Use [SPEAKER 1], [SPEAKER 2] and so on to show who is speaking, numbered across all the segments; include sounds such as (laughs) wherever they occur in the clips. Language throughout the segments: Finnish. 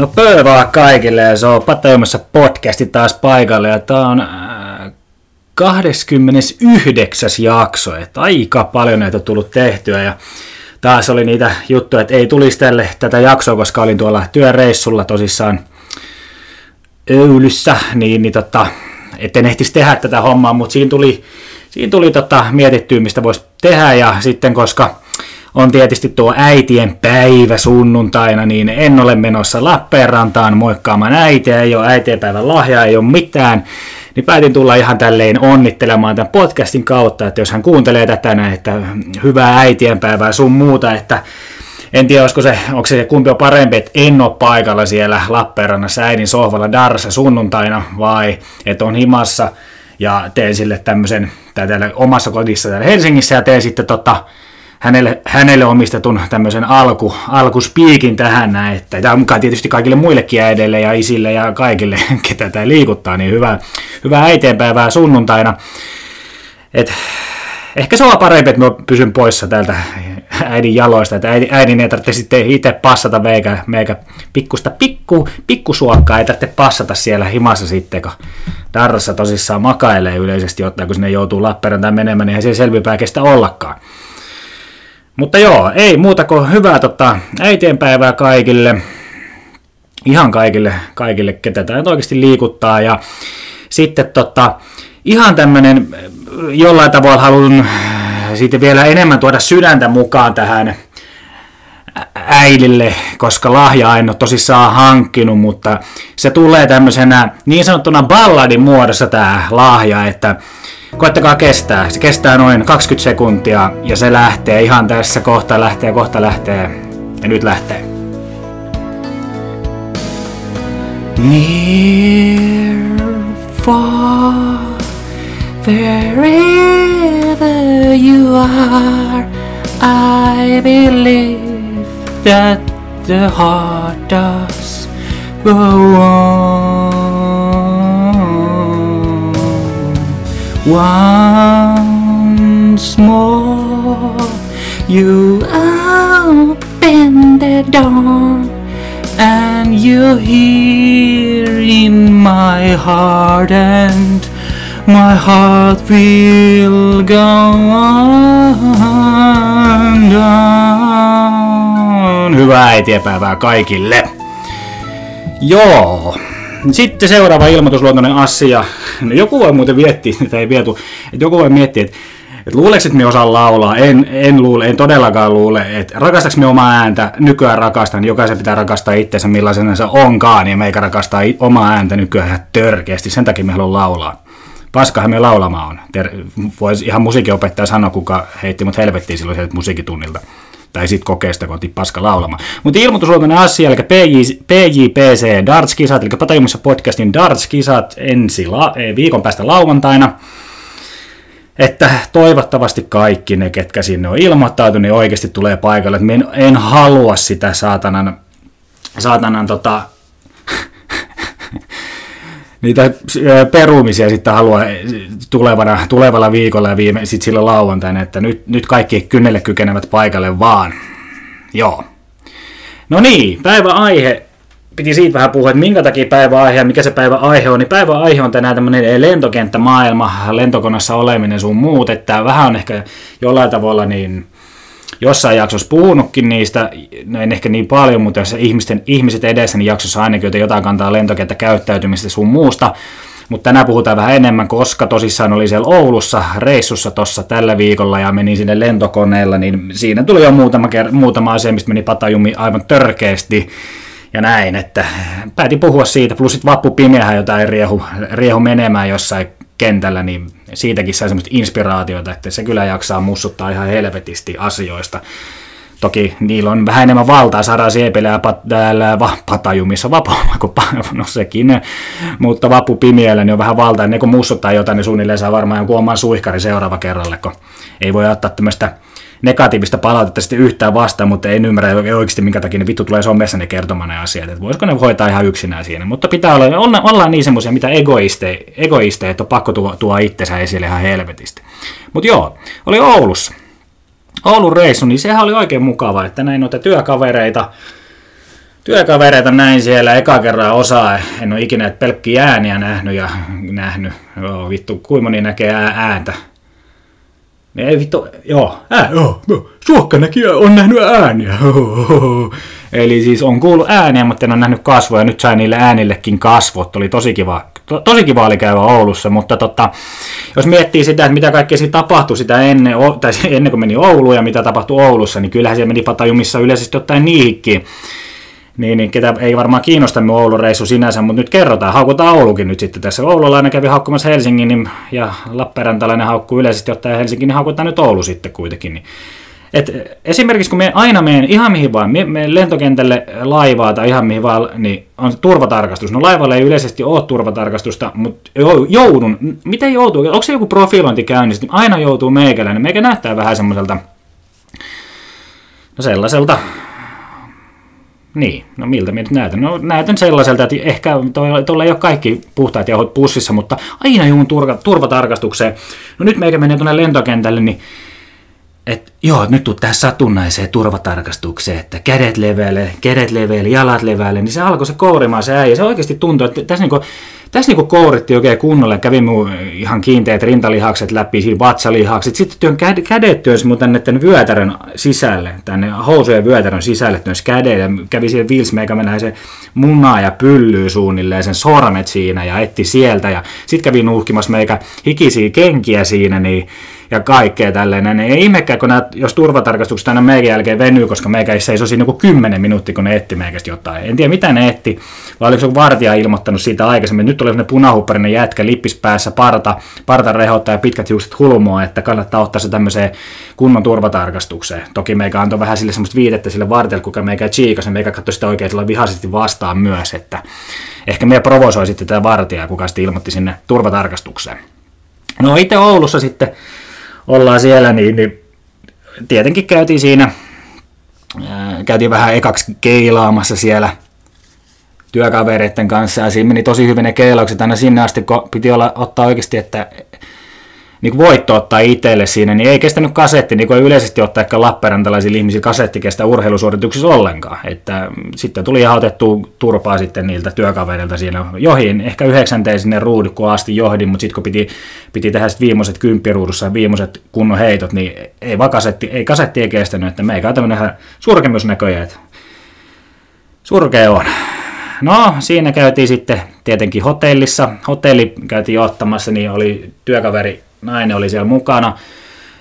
[SPEAKER 1] No pöövää kaikille ja se on Patajumassa podcasti taas paikalle ja tää on äh, 29. jakso, että aika paljon näitä on tullut tehtyä ja taas oli niitä juttuja, että ei tulisi tälle tätä jaksoa, koska olin tuolla työreissulla tosissaan Öylyssä, niin, niin tota, etten ehtisi tehdä tätä hommaa, mutta siinä tuli, siinä tuli tota, mietittyä, mistä voisi tehdä ja sitten koska on tietysti tuo äitien päivä sunnuntaina, niin en ole menossa Lappeenrantaan moikkaamaan äitiä, ei ole äitienpäivän lahjaa, ei ole mitään, niin päätin tulla ihan tälleen onnittelemaan tämän podcastin kautta, että jos hän kuuntelee tätä näin, että hyvää äitienpäivää sun muuta, että en tiedä, olisiko se, onko se kumpi on parempi, että en ole paikalla siellä Lappeenrannassa äidin sohvalla Darsa sunnuntaina, vai että on himassa ja teen sille tämmöisen, tai täällä omassa kodissa täällä Helsingissä, ja teen sitten tota, hänelle, hänelle omistetun tämmöisen alku, alkuspiikin tähän näin, että tämä on mukaan tietysti kaikille muillekin äideille ja isille ja kaikille, (laughs) ketä tämä liikuttaa, niin hyvää, hyvää äiteenpäivää sunnuntaina. Et, ehkä se on parempi, että mä pysyn poissa täältä äidin jaloista, että äidin, äidin ei tarvitse sitten itse passata meikä, meikä pikkusta pikku, pikkusuokkaa, ei tarvitse passata siellä himassa sitten, kun Darrassa tosissaan makailee yleisesti ottaen, kun sinne joutuu Lappeenrantaan menemään, niin ei se selvipää kestä ollakaan. Mutta joo, ei muuta kuin hyvää tota, äitienpäivää kaikille. Ihan kaikille, kaikille ketä tämä oikeasti liikuttaa. Ja sitten tota, ihan tämmönen, jollain tavalla haluan siitä vielä enemmän tuoda sydäntä mukaan tähän äidille, koska lahja ole tosissaan hankkinut, mutta se tulee tämmöisenä niin sanottuna balladin muodossa tämä lahja, että Koettakaa kestää. Se kestää noin 20 sekuntia ja se lähtee ihan tässä kohta lähtee, kohta lähtee. Ja nyt lähtee. Near, far, wherever you are, I believe that the heart does go on. Once more, you open the door, and you hear in my heart, and my heart will go on. on. Hyvää äitienpäivää kaikille! Joo, sitten seuraava ilmoitusluontoinen asia. No, joku voi muuten miettiä, että ei vietu, että joku voi miettiä, että että luuleeko, että me osaan laulaa? En, en, luule, en todellakaan luule. Että rakastaks me omaa ääntä? Nykyään rakastan. Jokaisen pitää rakastaa itsensä millaisena se onkaan. Ja meikä rakastaa omaa ääntä nykyään törkeästi. Sen takia me haluan laulaa. Paskahan me laulamaan on. Ter- voisi ihan musiikinopettaja sanoa, kuka heitti mut helvettiin silloin sieltä musiikitunnilta tai sitten kokeesta, kun otin paska laulamaan. Mutta ilmoitusluontoinen asia, eli PJ, PJPC Darts-kisat, eli Patajumissa podcastin Darts-kisat ensi la, viikon päästä lauantaina. Että toivottavasti kaikki ne, ketkä sinne on ilmoittautunut, niin oikeasti tulee paikalle. Että en, en halua sitä saatanan, saatanan tota, niitä perumisia sitten haluaa tulevana, tulevalla viikolla ja viime, sitten sillä lauantaina, että nyt, nyt kaikki kynnelle kykenevät paikalle vaan. Joo. No niin, päiväaihe. Piti siitä vähän puhua, että minkä takia päiväaihe ja mikä se päiväaihe on. Niin päiväaihe on tänään tämmöinen lentokenttämaailma, lentokoneessa oleminen sun muut, että vähän on ehkä jollain tavalla niin jossain jaksossa puhunutkin niistä, no en ehkä niin paljon, mutta jos ihmisten, ihmiset edessä, niin jaksossa ainakin jotain kantaa lentokenttä käyttäytymistä sun muusta. Mutta tänään puhutaan vähän enemmän, koska tosissaan oli siellä Oulussa reissussa tuossa tällä viikolla ja menin sinne lentokoneella, niin siinä tuli jo muutama, muutama asia, mistä meni patajumi aivan törkeästi ja näin, että päätin puhua siitä, plus sitten vappu pimeähän jotain riehu, riehu menemään jossain kentällä, niin siitäkin sai semmoista inspiraatiota, että se kyllä jaksaa mussuttaa ihan helvetisti asioista. Toki niillä on vähän enemmän valtaa, saada siepelää pat, täällä va, patajumissa, vapo, no sekin, mutta vappu pimiellä niin on vähän valtaa, ne kun mussuttaa jotain, niin suunnilleen saa varmaan jonkun oman suihkari seuraava kerralle, kun ei voi ottaa tämmöistä negatiivista palautetta sitten yhtään vastaan, mutta en ymmärrä oikeasti minkä takia ne vittu tulee somessa ne kertomaan ne asiat, että voisiko ne hoitaa ihan yksinään siinä, mutta pitää olla, olla, ollaan niin semmoisia, mitä egoisteja, egoisteja, että on pakko tuo, tuo itsensä esille ihan helvetisti. Mutta joo, oli Oulussa. Oulun reissu, niin sehän oli oikein mukava, että näin noita työkavereita, työkavereita näin siellä eka kerran osaa. En ole ikinä pelkkiä ääniä nähnyt ja nähnyt. Joo, vittu, kuinka moni näkee ääntä. Ei vittu, joo, ää, joo, suokka näki, on nähnyt ääniä. (laughs) Eli siis on kuullut ääniä, mutta en ole nähnyt kasvoja. Nyt sain niille äänillekin kasvot. Oli tosi kiva, to, tosi kiva oli käydä Oulussa, mutta tota, jos miettii sitä, että mitä kaikkea siinä tapahtui sitä ennen, tai (laughs) ennen kuin meni Ouluun ja mitä tapahtui Oulussa, niin kyllähän siellä meni patajumissa yleisesti ottaen niihinkin niin, niin ketä ei varmaan kiinnosta minun Oulun reissu sinänsä, mutta nyt kerrotaan, haukutaan Oulukin nyt sitten tässä. Oululainen kävi haukkumassa Helsingin niin, ja Lappeenrantalainen haukkuu yleisesti ottaen Helsingin, niin haukutaan nyt Oulu sitten kuitenkin. Niin. Et esimerkiksi kun me aina menen ihan mihin vaan, me, me lentokentälle laivaa tai ihan mihin vaan, niin on turvatarkastus. No laivalla ei yleisesti ole turvatarkastusta, mutta joudun, miten joutuu, onko se joku profilointi käynnissä, aina joutuu meikäläinen. Meikä näyttää vähän semmoiselta, no sellaiselta niin, no miltä minä näytän? No näytän sellaiselta, että ehkä tuolla ei ole kaikki puhtaat jauhot pussissa, mutta aina juun turva, turvatarkastukseen. No nyt meikä menee tuonne lentokentälle, niin että joo, nyt tuu tähän satunnaiseen turvatarkastukseen, että kädet leveälle, kädet leveälle, jalat leveälle, niin se alkoi se kourimaan se äijä. Se oikeasti tuntui, että tässä niinku, tässä niinku kouritti oikein kunnolla, kävi mun ihan kiinteät rintalihakset läpi, siinä vatsalihakset, sitten työn kädet työnsi mun tänne tämän vyötärön sisälle, tänne housujen vyötärön sisälle työnsi kädet, ja kävi siellä Vils se munaa ja pyllyy suunnilleen, sen sormet siinä ja etti sieltä, ja sitten kävi nuuhkimassa meikä hikisiä kenkiä siinä, niin ja kaikkea tälleen. Niin ei ihmekään, kun nämä, jos turvatarkastukset aina meidän jälkeen venyy, koska meikä ei seiso siinä joku 10 minuuttia, kun ne etti meikästä jotain. En tiedä, mitä ne etti, vai oliko joku vartija ilmoittanut siitä aikaisemmin. Nyt oli sellainen punahupparinen jätkä, lippis päässä, parta, parta rehottaa ja pitkät hiukset hulmoa, että kannattaa ottaa se tämmöiseen kunnon turvatarkastukseen. Toki meikä antoi vähän sille semmoista viitettä sille vartijalle, kuka meikä chiikasi, meikä katsoi sitä oikein vihaisesti vastaan myös, että ehkä me provosoi sitten tätä vartijaa, kuka sitten ilmoitti sinne turvatarkastukseen. No itse Oulussa sitten ollaan siellä, niin, niin tietenkin käytiin siinä, ää, käytiin vähän ekaksi keilaamassa siellä työkavereiden kanssa, ja siinä meni tosi hyvin ne keilaukset aina sinne asti, kun piti olla, ottaa oikeasti, että niin voitto ottaa itselle siinä, niin ei kestänyt kasetti, niin kuin ei yleisesti ottaa ehkä Lappeenrantalaisilla ihmisillä kasetti kestä urheilusuorituksissa ollenkaan. Että sitten tuli ihan otettu turpaa sitten niiltä työkavereilta siinä. Johin ehkä yhdeksänteen sinne ruudikkoon asti johdin, mutta sitten kun piti, piti tehdä sitten viimeiset kymppiruudussa viimeiset kunnon heitot, niin ei vaan kasetti, ei kasetti ei kestänyt, että meikä on tämmöinen surkemysnäköjä, että surkea on. No, siinä käytiin sitten tietenkin hotellissa. Hotelli käytiin ottamassa, niin oli työkaveri nainen oli siellä mukana,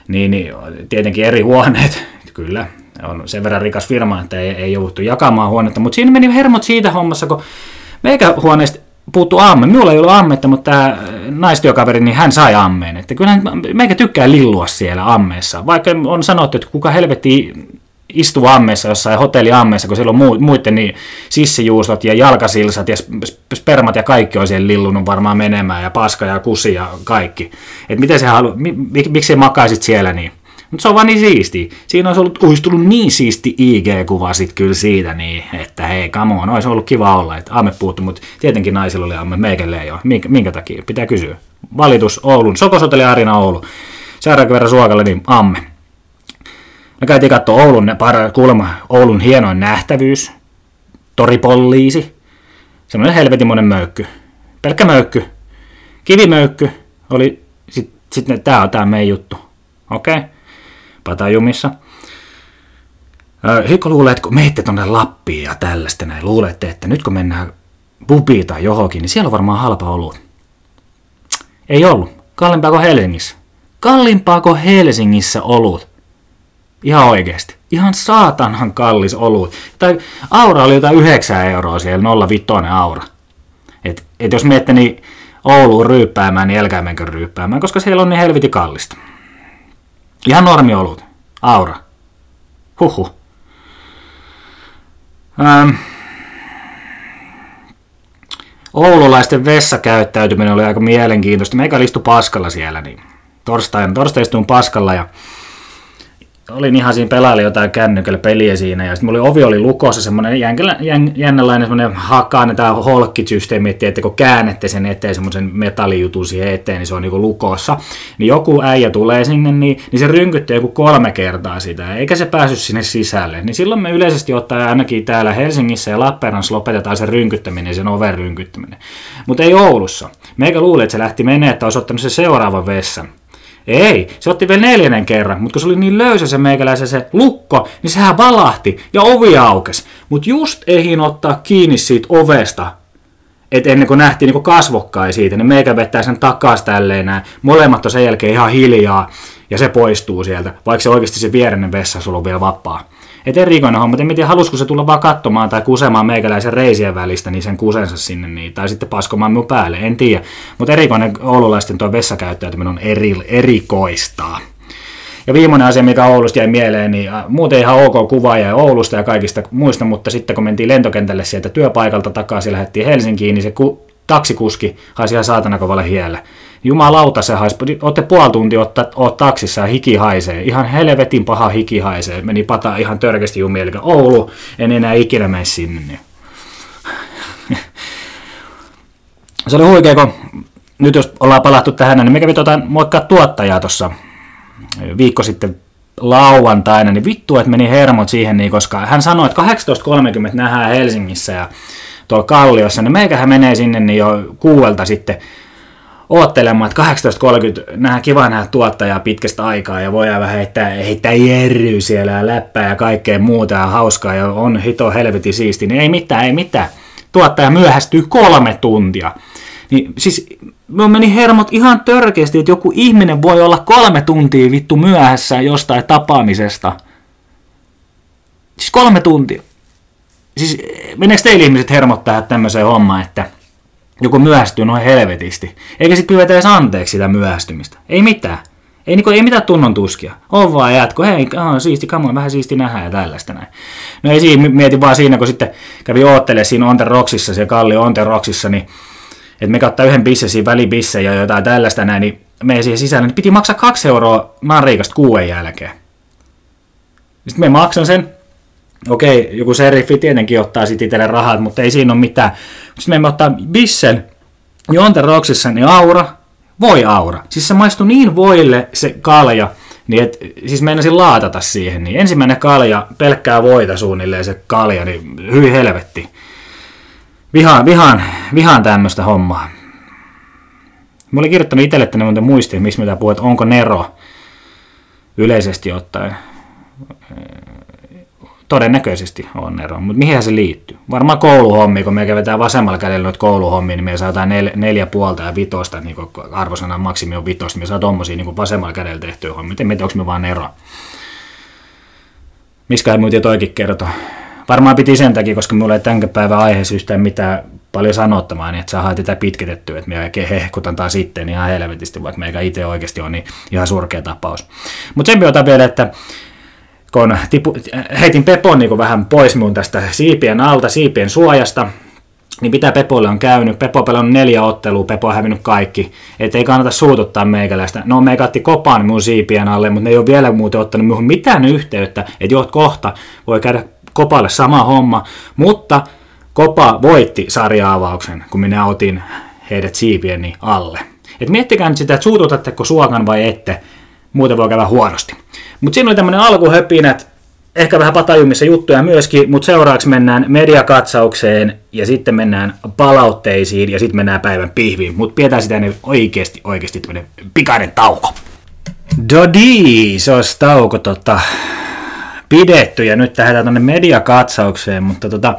[SPEAKER 1] niin, niin tietenkin eri huoneet, (laughs) kyllä, on sen verran rikas firma, että ei, ei jouduttu jakamaan huonetta, mutta siinä meni hermot siitä hommassa, kun meikä huoneesta puuttu amme. Minulla ei ollut ammetta, mutta tämä naistyökaveri, niin hän sai ammeen. Että kyllä meikä tykkää lillua siellä ammeessa. Vaikka on sanottu, että kuka helvetti istuu ammeessa jossain hotelliammeessa, kun siellä on muiden niin sissijuustot ja jalkasilsat ja spermat ja kaikki on siellä lillunut varmaan menemään ja paska ja kusi ja kaikki. Et miten se halu, mik, miksi makaisit siellä niin? Mutta se on vaan niin siisti. Siinä olisi, ollut, olisi tullut niin siisti IG-kuva sit kyllä siitä, niin, että hei, come on, olisi ollut kiva olla, että amme puuttu, mutta tietenkin naisilla oli amme, meikälle ei ole. Minkä, minkä takia? Pitää kysyä. Valitus Oulun, Sokosoteli Arina Oulu. Sairaankin Suokalle, niin amme. Me käytiin katsoa Oulun, kuulemma Oulun hienoin nähtävyys, toripolliisi, semmoinen helvetimoinen möykky, pelkkä möykky, kivimöykky, oli, sitten sit, tää on tää meidän juttu, okei, okay. patajumissa. Hikko luulee, että kun meitte tonne Lappiin ja tällaista näin, luulette, että nyt kun mennään pubiin tai johonkin, niin siellä on varmaan halpa olut. Ei ollut. Kalliimpaa kuin Helsingissä. Kalliimpaa kuin Helsingissä olut. Ihan oikeasti. Ihan saatanhan kallis olut. Tai aura oli jotain 9 euroa siellä, 05 aura. Et, et jos miette, niin Ouluun ryyppäämään, niin älkää menkö ryyppäämään, koska siellä on niin helviti kallista. Ihan normi olut. Aura. Huhu. Ähm. Oululaisten vessakäyttäytyminen oli aika mielenkiintoista. Meikä istui paskalla siellä, niin torstain, torstai istuin paskalla ja olin ihan siinä pelailla jotain kännykällä peliä siinä, ja sitten mulla oli, ovi oli lukossa, semmoinen jännänlainen semmoinen hakaan tämä holkkisysteemi, että kun käännette sen eteen semmoisen metallijutun siihen eteen, niin se on niinku lukossa. Niin joku äijä tulee sinne, niin, niin se rynkytti joku kolme kertaa sitä, eikä se päässyt sinne sisälle. Niin silloin me yleisesti ottaa ainakin täällä Helsingissä ja Lappeenrannassa lopetetaan se rynkyttäminen, sen oven rynkyttäminen. Mutta ei Oulussa. Meikä luuli, että se lähti menee, että olisi ottanut se seuraava vessan. Ei, se otti vielä neljännen kerran, mutta kun se oli niin löysä se meikäläisen se lukko, niin sehän valahti ja ovi aukesi. Mutta just eihin ottaa kiinni siitä ovesta, et ennen kuin nähtiin niin kasvokkain siitä, niin meikä vettää sen takas tälleen näin. Molemmat on sen jälkeen ihan hiljaa ja se poistuu sieltä, vaikka se oikeasti se viereinen vessa sulla on vielä vapaa. Et erikoinen homma, en tiedä halusiko se tulla vaan katsomaan tai kusemaan meikäläisen reisien välistä niin sen kusensa sinne, niin, tai sitten paskomaan minun päälle, en tiedä. Mutta erikoinen oululaisten tuo vessakäyttäytyminen on eri, erikoistaa. Ja viimeinen asia, mikä Oulusta jäi mieleen, niin äh, muuten ihan ok kuva ja Oulusta ja kaikista muista, mutta sitten kun mentiin lentokentälle sieltä työpaikalta takaisin, lähdettiin Helsinkiin, niin se ku, taksikuski haisi ihan saatana kovalle hielle. Jumalauta se haisi. Olette puoli tuntia ottaa, oot taksissa ja hiki haisee. Ihan helvetin paha hiki haisee. Meni pata ihan törkeästi jumiin. Eli Oulu, en enää ikinä mene sinne. (laughs) Se oli huikea, kun nyt jos ollaan palattu tähän, niin me kävi tuota, moikkaa tuottajaa tuossa viikko sitten lauantaina, niin vittu, että meni hermot siihen, niin koska hän sanoi, että 18.30 nähdään Helsingissä ja tuolla Kalliossa, niin meikähän menee sinne niin jo kuuelta sitten oottelemaan, että 18.30 nähdään kiva nähdä tuottajaa pitkästä aikaa ja voidaan vähän heittää, heittää jerryä siellä ja läppää ja kaikkea muuta ja hauskaa ja on hito helvetin siisti, niin ei mitään, ei mitään. Tuottaja myöhästyy kolme tuntia. Niin siis me meni hermot ihan törkeästi, että joku ihminen voi olla kolme tuntia vittu myöhässä jostain tapaamisesta. Siis kolme tuntia. Siis meneekö teille ihmiset hermottaa tämmöiseen hommaan, että joku myöhästyy noin helvetisti. Eikä sitten pyydetä edes anteeksi sitä myöhästymistä. Ei mitään. Ei, niin kuin, ei mitään tunnon tuskia. On vaan jatko. Hei, oh, siisti, kamoin, vähän siisti nähdä ja tällaista näin. No ei siinä, mietin vaan siinä, kun sitten kävi oottelemaan siinä Onten Roksissa, se Kalli Onten Roksissa, niin että me kattaa yhden bissen siinä välibisse ja jotain tällaista näin, niin me siihen sisällä, niin piti maksaa kaksi euroa riikasta kuuden jälkeen. Sitten me maksan sen, okei, joku seriffi tietenkin ottaa sitten itselle rahat, mutta ei siinä ole mitään. Sitten me ottaa bissen, Jonte Roksissa, niin aura, voi aura. Siis se maistui niin voille se kalja, niin et, siis meinasin laatata siihen. Niin ensimmäinen kalja, pelkkää voita suunnilleen se kalja, niin hyvin helvetti. Vihaan, vihaan, vihaan tämmöistä hommaa. Mä olin kirjoittanut itselle tänne muuten muistiin, missä mitä puhut, onko Nero yleisesti ottaen Todennäköisesti on ero, mutta mihin se liittyy? Varmaan kouluhommi, kun me kävetään vasemmalla kädellä noita kouluhommia, niin me saadaan nel, neljä puolta ja vitosta, niin arvosana maksimi on vitosta, me saa tommosia niin vasemmalla kädellä tehtyä hommia. En tiedä, onko me vaan ero. Ei muuten toikin kerto. Varmaan piti sen takia, koska mulla ei tämän päivän aiheessa yhtään mitään paljon sanottamaan, niin että saadaan tätä pitkitettyä, että me oikein hehkutan taas sitten ihan helvetisti, vaikka meikä itse oikeasti on niin ihan surkea tapaus. Mutta sen otan vielä, että kun tipu, heitin Pepon niin vähän pois mun tästä siipien alta, siipien suojasta, niin mitä Pepolle on käynyt. Pepo on neljä ottelua, Pepo on hävinnyt kaikki. Et ei kannata suututtaa meikäläistä. No meikä otti kopan mun siipien alle, mutta ne ei ole vielä muuten ottanut muuhun mitään yhteyttä, että jo kohta voi käydä kopalle sama homma. Mutta kopa voitti sarjaavauksen, kun minä otin heidät siipieni alle. Et miettikää nyt sitä, että suututatteko suokan vai ette, muuten voi käydä huonosti. Mutta siinä oli tämmöinen alkuhöpinät, ehkä vähän patajumissa juttuja myöskin, mutta seuraavaksi mennään mediakatsaukseen ja sitten mennään palautteisiin ja sitten mennään päivän pihviin. Mutta pidetään sitä niin oikeasti, oikeasti tämmöinen pikainen tauko. Dodi, se olisi tauko tota, pidetty ja nyt lähdetään tuonne mediakatsaukseen, mutta tota,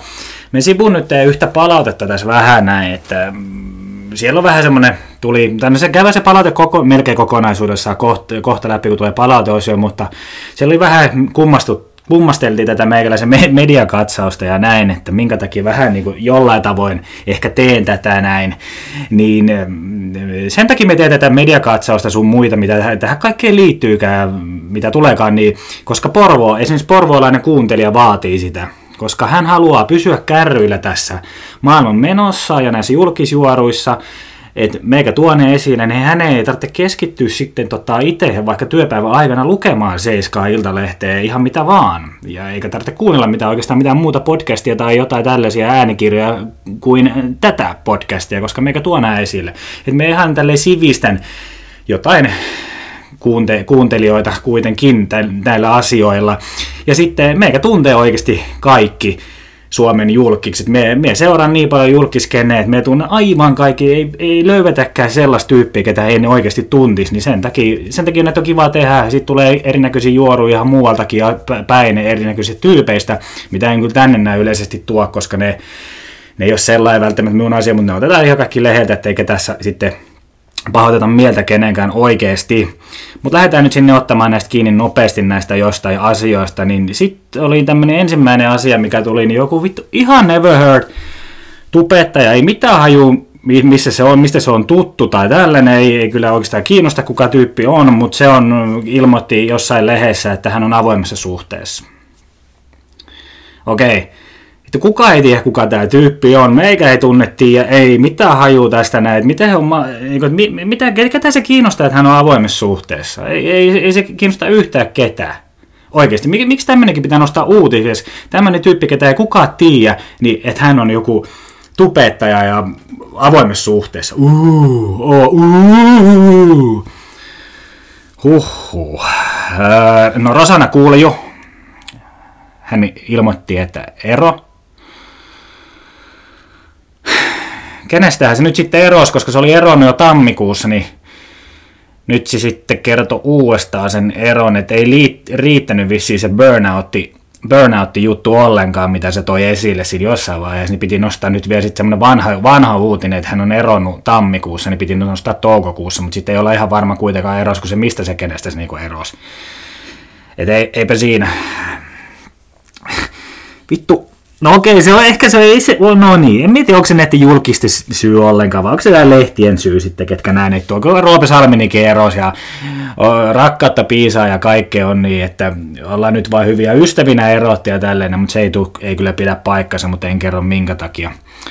[SPEAKER 1] me sivun nyt yhtä palautetta tässä vähän näin, että mm, siellä on vähän semmoinen tuli, tänne se kävi se palaute koko, melkein kokonaisuudessaan kohta, kohta läpi, kun tulee palauteosio, mutta siellä oli vähän kummastut, kummasteltiin tätä meikäläisen mediakatsausta ja näin, että minkä takia vähän niin kuin jollain tavoin ehkä teen tätä näin, niin mm, sen takia me teemme tätä mediakatsausta sun muita, mitä tähän kaikkeen liittyykään, mitä tuleekaan, niin koska Porvo, esimerkiksi porvoolainen kuuntelija vaatii sitä, koska hän haluaa pysyä kärryillä tässä maailman menossa ja näissä julkisjuoruissa, että meikä tuo ne esille, niin hän ei tarvitse keskittyä sitten tota itse vaikka työpäivän aikana lukemaan Seiskaa iltalehteä ihan mitä vaan. Ja eikä tarvitse kuunnella mitään oikeastaan mitään muuta podcastia tai jotain tällaisia äänikirjoja kuin tätä podcastia, koska meikä tuo nämä esille. Että me ihan tälleen sivistän jotain kuunte- kuuntelijoita kuitenkin näillä asioilla. Ja sitten meikä tuntee oikeasti kaikki Suomen julkikset. Me, me seuraan niin paljon julkiskenneet, että me tunnen aivan kaikki, ei, ei löydetäkään sellaista tyyppiä, ketä ei oikeasti tuntisi, niin sen takia, sen takia näitä on kiva tehdä. Sitten tulee erinäköisiä juoruja ihan muualtakin ja päin erinäköisistä tyypeistä, mitä en kyllä tänne näy yleisesti tuo, koska ne, ne ei ole sellainen välttämättä minun asia, mutta ne otetaan ihan kaikki leheltä, eikä tässä sitten pahoiteta mieltä kenenkään oikeasti. Mutta lähdetään nyt sinne ottamaan näistä kiinni nopeasti näistä jostain asioista, niin sitten oli tämmöinen ensimmäinen asia, mikä tuli, niin joku vittu ihan never heard tupettaja, ei mitään haju, missä se on, mistä se on tuttu tai tällainen, ei, ei kyllä oikeastaan kiinnosta kuka tyyppi on, mutta se on, ilmoitti jossain lehdessä, että hän on avoimessa suhteessa. Okei, okay että kuka ei tiedä, kuka tämä tyyppi on, meikä ei tunnettiin ja ei mitään hajuu tästä näin, miten on, niin kuin, mitä, ketä se kiinnostaa, että hän on avoimessa suhteessa, ei, ei, ei se kiinnosta yhtään ketään. Oikeasti, Mik, miksi tämmöinenkin pitää nostaa uutisessa? Tämmöinen tyyppi, ketä ei kukaan tiedä, niin että hän on joku tupettaja ja avoimessa suhteessa. Uh, oh, uh. Huhhuh. No Rosana kuuli jo. Hän ilmoitti, että ero kenestähän se nyt sitten erosi, koska se oli eronnut jo tammikuussa, niin nyt se sitten kertoi uudestaan sen eron, että ei riittänyt vissiin se burnoutti, burnout-juttu ollenkaan, mitä se toi esille siinä jossain vaiheessa, niin piti nostaa nyt vielä sitten semmoinen vanha, vanha uutinen, että hän on eronnut tammikuussa, niin piti nostaa toukokuussa, mutta sitten ei ole ihan varma kuitenkaan eros, kun se mistä se kenestä se niinku erosi. Että ei, eipä siinä. Vittu, No okei, se on ehkä se ei se, no niin, en tiedä, onko se netti julkisesti syy ollenkaan, vai onko se lehtien syy sitten, ketkä näin, että tuo Roope Salminikin eros ja rakkautta piisaa ja kaikkea on niin, että ollaan nyt vain hyviä ystävinä erotti ja tälleen, mutta se ei, tuu, ei kyllä pidä paikkansa, mutta en kerro minkä takia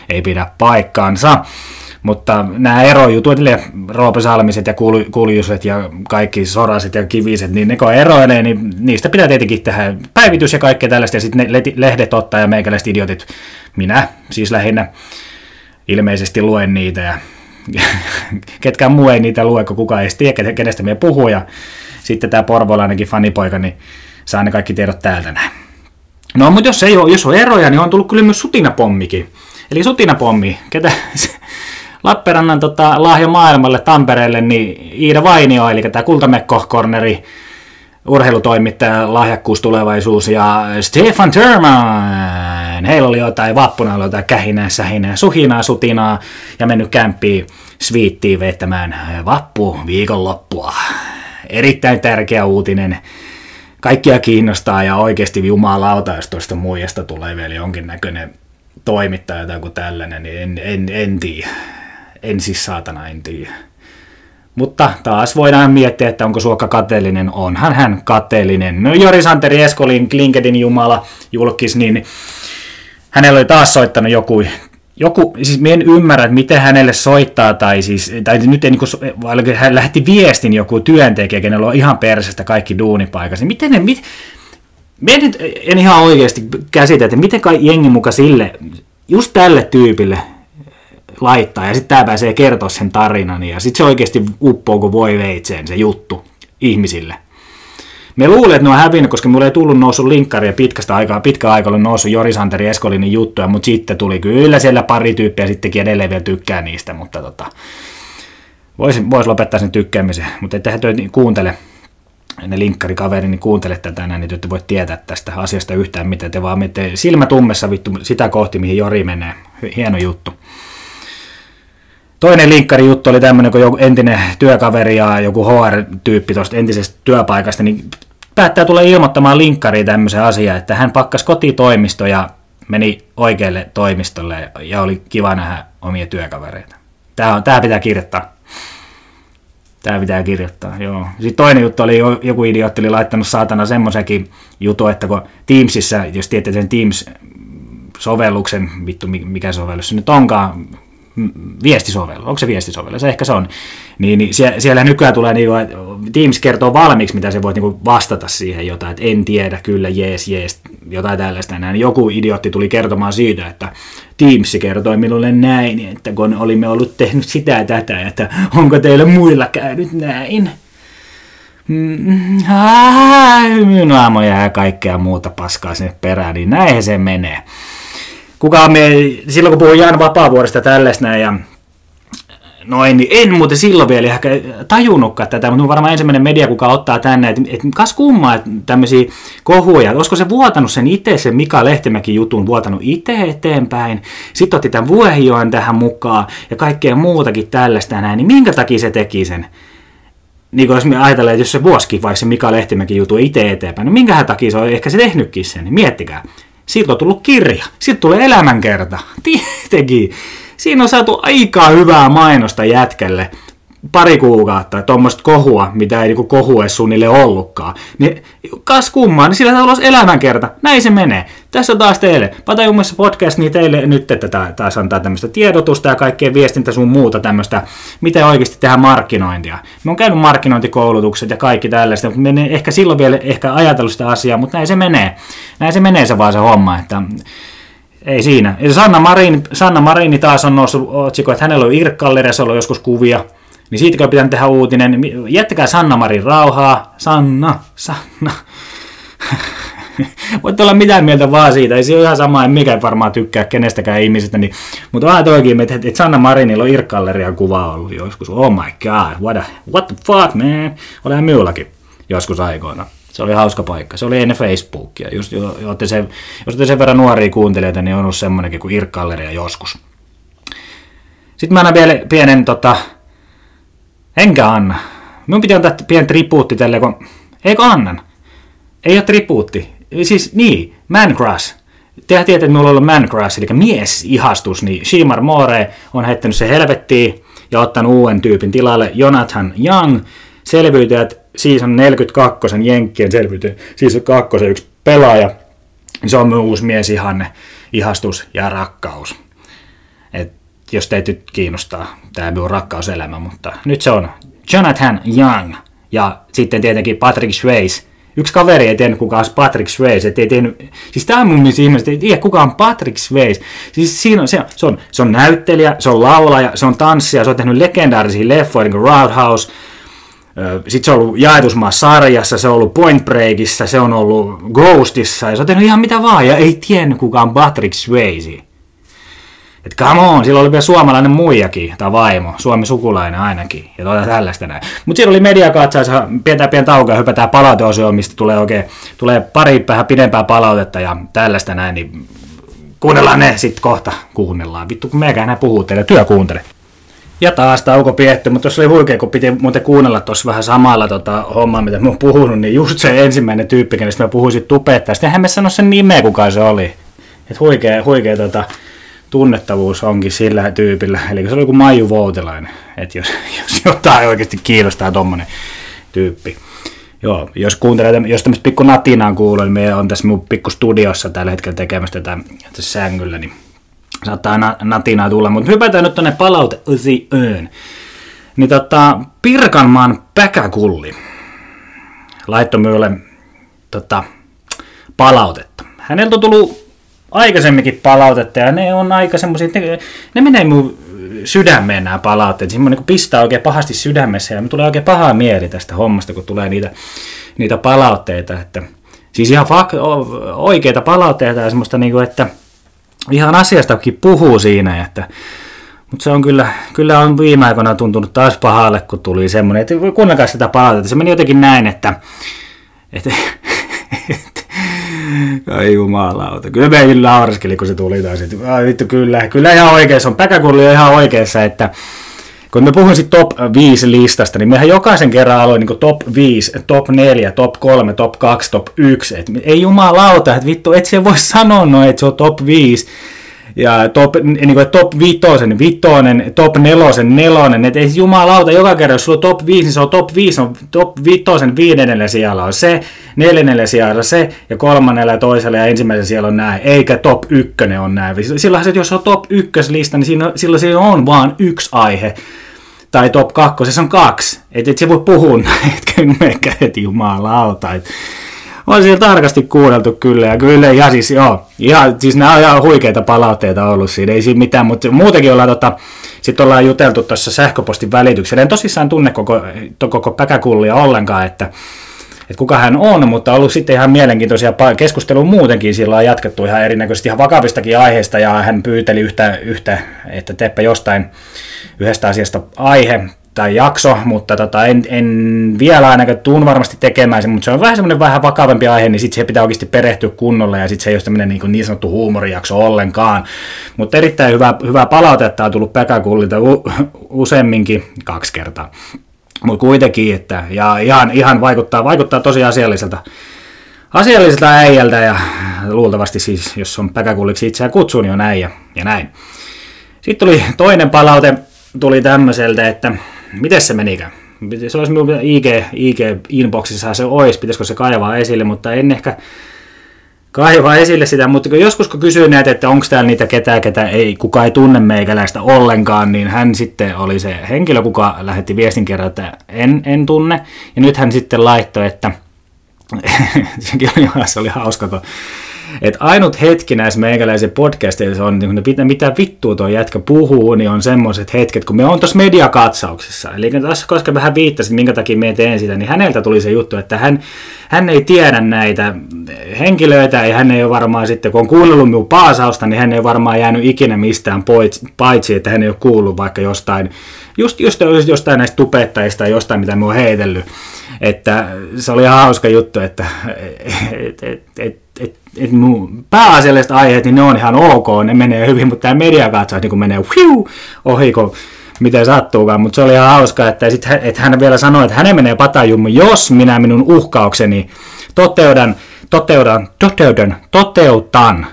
[SPEAKER 1] ei pidä paikkaansa. Mutta nämä erojutut, eli Roope Salmiset ja Kuljuset ja kaikki Soraset ja Kiviset, niin ne kun eroilee, niin niistä pitää tietenkin tehdä päivitys ja kaikkea tällaista, ja sitten ne lehdet ottaa ja meikäläiset idiotit, minä siis lähinnä ilmeisesti luen niitä, ja (laughs) ketkään muu ei niitä lue, kun kukaan ei tiedä, kenestä me puhuu, ja sitten tämä porvolainenkin fanipoika, niin saa ne kaikki tiedot täältä näin. No, mutta jos ei ole, jos on eroja, niin on tullut kyllä myös sutinapommikin. Eli sutinapommi, ketä, (laughs) Lappeenrannan tota, lahja maailmalle Tampereelle, niin Iida Vainio, eli tämä Kultamekko-korneri, urheilutoimittaja, lahjakkuustulevaisuus ja Stefan Thurman. Heillä oli jotain vappuna, oli jotain kähinää, sähinää, suhinaa, sutinaa ja mennyt kämppiin sviittiin vetämään vappu viikonloppua. Erittäin tärkeä uutinen. Kaikkia kiinnostaa ja oikeasti jumalauta, jos tuosta muijasta tulee vielä jonkinnäköinen toimittaja tai joku tällainen, niin en, en, en tiedä en siis saatana en tiedä. Mutta taas voidaan miettiä, että onko Suokka kateellinen. Onhan hän kateellinen. No Jori Santeri Eskolin Klinkedin jumala julkis, niin hänellä oli taas soittanut joku, joku siis minä en ymmärrä, että miten hänelle soittaa, tai siis, tai nyt ei, niin hän lähti viestin joku työntekijä, kenellä on ihan persestä kaikki duunipaikassa, niin miten ne, mit, Mietin, en ihan oikeasti käsitä, että miten kai jengi muka sille, just tälle tyypille, laittaa, ja sitten tämä pääsee kertoa sen tarinan, ja sitten se oikeasti uppoo kuin voi veitseen se juttu ihmisille. Me luulen, että ne on hävinnyt, koska mulle ei tullut noussut linkkaria pitkästä aikaa, pitkä aika oli noussut Jori Santeri Eskolinin juttuja, mutta sitten tuli kyllä siellä pari tyyppiä sittenkin edelleen vielä tykkää niistä, mutta tota, voisi vois lopettaa sen tykkäämisen, mutta että te niin kuuntele, ne linkkarikaveri, niin kuuntele tätä näin, niin te voit tietää tästä asiasta yhtään mitä te vaan menette silmä tummessa vittu sitä kohti, mihin Jori menee. Hieno juttu. Toinen linkkari juttu oli tämmöinen, kun joku entinen työkaveri ja joku HR-tyyppi tuosta entisestä työpaikasta, niin päättää tulla ilmoittamaan linkkariin tämmöisen asian, että hän pakkas kotitoimisto ja meni oikealle toimistolle ja oli kiva nähdä omia työkavereita. Tämä, on, tämä pitää kirjoittaa. Tämä pitää kirjoittaa, joo. Sitten toinen juttu oli, joku idiootti oli laittanut saatana semmoisenkin jutu, että kun Teamsissa, jos tiedätte sen Teams-sovelluksen, vittu mikä sovellus se nyt onkaan, viestisovellus, onko se viestisovellus, ehkä se on, niin, niin siellä, siellä nykyään tulee, niin kuin, Teams kertoo valmiiksi, mitä se voit niin vastata siihen jotain, että en tiedä, kyllä, jees, jees, jotain tällaista näin. Joku idiootti tuli kertomaan siitä, että Teams kertoi minulle näin, että kun olimme ollut tehnyt sitä ja tätä, että onko teillä muilla käynyt näin. Minun aamoja ja kaikkea muuta paskaa sinne perään, niin näin se menee. Kukaan me, silloin kun puhuin Jan Vapaavuoresta tällaista ja noin, niin en muuten silloin vielä ehkä tajunnutkaan tätä, mutta varmaan ensimmäinen media, kuka ottaa tänne, että, että kas kummaa että tämmöisiä kohuja, olisiko se vuotanut sen itse, sen Mika Lehtimäki jutun vuotanut itse eteenpäin, sitten otti tämän Vuohijoen tähän mukaan ja kaikkea muutakin tällaista näin, niin minkä takia se teki sen? niin kuin jos me ajatellaan, että jos se vuosikin vaikka se Mika Lehtimäki jutu itse eteenpäin, niin minkä takia se on ehkä se tehnytkin sen, niin miettikää. Siitä on tullut kirja, siitä tulee elämänkerta, (laughs) tietenkin. Siinä on saatu aika hyvää mainosta jätkelle pari kuukautta, tuommoista kohua, mitä ei niinku kohu edes suunnille ollutkaan. Niin kas kummaa, niin sillä tavalla elämänkerta. Näin se menee. Tässä taas teille. Patajummassa podcast, niin teille nyt, että taas antaa tämmöistä tiedotusta ja kaikkea viestintä sun muuta tämmöistä, miten oikeasti tehdään markkinointia. Me on käynyt markkinointikoulutukset ja kaikki tällaista, mutta me ehkä silloin vielä ehkä ajatellut sitä asiaa, mutta näin se menee. Näin se menee se vaan se homma, että ei siinä. Sanna Marini, Sanna Marini taas on noussut otsikko, että hänellä on Irkkallerissa ollut joskus kuvia, niin siitä pitää tehdä uutinen. Jättäkää Sanna Marin rauhaa. Sanna, Sanna. (laughs) Voitte olla mitään mieltä vaan siitä, ei se ole ihan sama, en mikä varmaan tykkää kenestäkään ihmisestä, niin, mutta vähän toikin, että, että Sanna Marinilla on Irkkallerian kuva ollut joskus, oh my god, what, a, what the fuck man, olen minullakin joskus aikoina. Se oli hauska paikka. Se oli ennen Facebookia. Just, jo, jo, se, jos te sen verran nuoria kuuntelijoita, niin on ollut semmoinenkin kuin Irkkalleria joskus. Sitten mä annan vielä pienen, tota, enkä anna. Minun piti antaa pieni tribuutti tälle, kun, eikö annan? Ei ole tribuutti. Siis niin, Man Crush. Tehän tiedät, että minulla on ollut Man Crush, eli mies-ihastus, niin Shimar More on heittänyt se helvettiin ja ottanut uuden tyypin tilalle Jonathan Young, selviytyjät season 42 jenkkien selviytyjät, season 2 yksi pelaaja, se on minun uusi ihanne, ihastus ja rakkaus. Et jos teitä kiinnostaa tämä minun rakkauselämä, mutta nyt se on Jonathan Young. Ja sitten tietenkin Patrick Swayze, Yksi kaveri ei tiennyt kuka on Patrick Swayze, et ei tiennyt, siis tämä on mun mielestä ihmiset, ei tiedä kuka on Patrick Swayze. Siis siinä on, se, se, on, se on näyttelijä, se on laulaja, se on tanssija, se on tehnyt legendaarisia leffoja, niin kuin Roadhouse, sitten se on ollut jaetusmaa sarjassa, se on ollut Point Breakissa, se on ollut Ghostissa ja se on tehnyt ihan mitä vaan ja ei tiennyt kuka on Patrick Swayze. Et come on, sillä oli vielä suomalainen muijakin, tai vaimo, Suomi sukulainen ainakin, ja tuota tällaista näin. Mutta siinä oli mediakatsaus, pidetään pian taukoa hypätään palauteosioon, mistä tulee oikein, tulee pari vähän pidempää palautetta ja tällaista näin, niin kuunnellaan ne sitten kohta, kuunnellaan. Vittu, kun meikä enää puhuu teille, työ kuuntele. Ja taas tauko pietty, mutta tuossa oli huikea, kun piti muuten kuunnella tuossa vähän samalla tota, hommaa, mitä mä oon puhunut, niin just se ensimmäinen tyyppi, kenestä mä puhuisin tupettaa. Sitten eihän me sano sen nimeä, kuka se oli. Et huikea, huikea tota, tunnettavuus onkin sillä tyypillä. Eli se oli kuin Maiju Voutilainen, että jos, (laughs) jos jotain oikeasti kiinnostaa tuommoinen tyyppi. Joo, jos kuuntelee, jos tämmöistä pikku natinaa kuuluu, niin me on tässä mun pikku studiossa tällä hetkellä tekemässä tätä tässä sängyllä, niin saattaa na- natinaa tulla. Mutta hypätään nyt tonne palaute öön. Niin tota, Pirkanmaan Päkäkulli laittoi minulle tota, palautetta. Häneltä on tullut aikaisemminkin palautetta ja ne on aika semmoisia, ne, ne menee mun sydämeen nämä palautteet. Siinä niin pistää oikein pahasti sydämessä ja tulee oikein paha mieli tästä hommasta, kun tulee niitä, niitä palautteita. Että, siis ihan fak, oikeita palautteita ja semmoista, niin kuin, että ihan asiastakin puhuu siinä, että mutta se on kyllä, kyllä on viime aikoina tuntunut taas pahalle, kun tuli semmoinen, että kuunnelkaa sitä palautetta. Se meni jotenkin näin, että, että, että Ai jumalauta. Kyllä me nauraskeli, kun se tuli taas. Ai vittu, kyllä. Kyllä ihan oikeassa on. Päkäkulli on ihan oikeassa, että kun me puhuin sitten top 5 listasta, niin mehän jokaisen kerran aloin niin top 5, top 4, top 3, top 2, top 1. Et ei jumalauta, että vittu, et se voi sanoa noin, että se on top 5. ja top, niin kuin top vitosen, vitonen, top nelosen, nelonen, että ei jumalauta, joka kerran, jos sulla on top 5, niin se on top 5, on top vitosen viidennellä sijalla on se, neljännellä sijalla se, ja kolmannella ja toisella ja ensimmäisellä siellä on näin, eikä top ykkönen on näin. Silloin että jos on top ykköslista, niin siinä, silloin siinä on vaan yksi aihe, tai top kakkosessa on kaksi, että et se voi puhua (laughs) näin, että että jumalauta, että on siellä tarkasti kuunneltu kyllä, ja kyllä, ja siis joo, ja siis nämä on ihan huikeita palautteita ollut siinä, ei siinä mitään, mutta muutenkin ollaan tota, sitten ollaan juteltu tuossa sähköpostin välityksellä, en tosissaan tunne koko, koko päkäkullia ollenkaan, että, että kuka hän on, mutta ollut sitten ihan mielenkiintoisia keskustelua muutenkin, sillä on jatkettu ihan erinäköisesti ihan vakavistakin aiheista, ja hän pyyteli yhtä, yhtä että teppä jostain yhdestä asiasta aihe, tai jakso, mutta tota, en, en vielä ainakaan tuun varmasti tekemään sen, mutta se on vähän semmoinen vähän vakavampi aihe, niin sitten se pitää oikeasti perehtyä kunnolla ja sitten se ei ole tämmöinen niin, niin sanottu huumorijakso ollenkaan. Mutta erittäin hyvä, hyvä palautetta on tullut Päkäkullilta u, useamminkin kaksi kertaa. Mutta kuitenkin, että ja ihan, ihan vaikuttaa, vaikuttaa tosi asialliselta, asialliselta äijältä ja luultavasti siis, jos on Päkäkulliksi itseään kutsuu, niin on äijä ja näin. Sitten tuli toinen palaute, tuli tämmöiseltä, että miten se menikään? Se olisi minun IG, IG-inboxissa se olisi, pitäisikö se kaivaa esille, mutta en ehkä kaivaa esille sitä, mutta kun joskus kun kysyy näitä, että onko täällä niitä ketään, ketä ei, kuka ei tunne meikäläistä ollenkaan, niin hän sitten oli se henkilö, kuka lähetti viestin kerran, että en, en tunne. Ja nyt hän sitten laittoi, että (laughs) sekin oli, se oli hauska, kun et ainut hetki näissä meikäläisen podcasteissa on, niin mitä, mitä vittua tuo jätkä puhuu, niin on semmoiset hetket, kun me on tuossa mediakatsauksessa. Eli tässä koska vähän viittasin, minkä takia me teen sitä, niin häneltä tuli se juttu, että hän, hän ei tiedä näitä henkilöitä, ja hän ei ole varmaan sitten, kun on kuunnellut minun paasausta, niin hän ei varmaan jäänyt ikinä mistään pois, paitsi, että hän ei ole kuullut vaikka jostain, just, just jostain näistä tupettajista tai jostain, mitä me on heitellyt. Että se oli ihan hauska juttu, että (laughs) et, et, et, et, et mun pääasialliset aiheet, niin ne on ihan ok, ne menee hyvin, mutta tämä mediakatsaus niin menee hiu, ohi, kun miten sattuukaan, mutta se oli ihan hauska, että, sit, että hän vielä sanoi, että hänen menee patajummu, jos minä minun uhkaukseni toteudan, toteudan, toteudan, toteutan,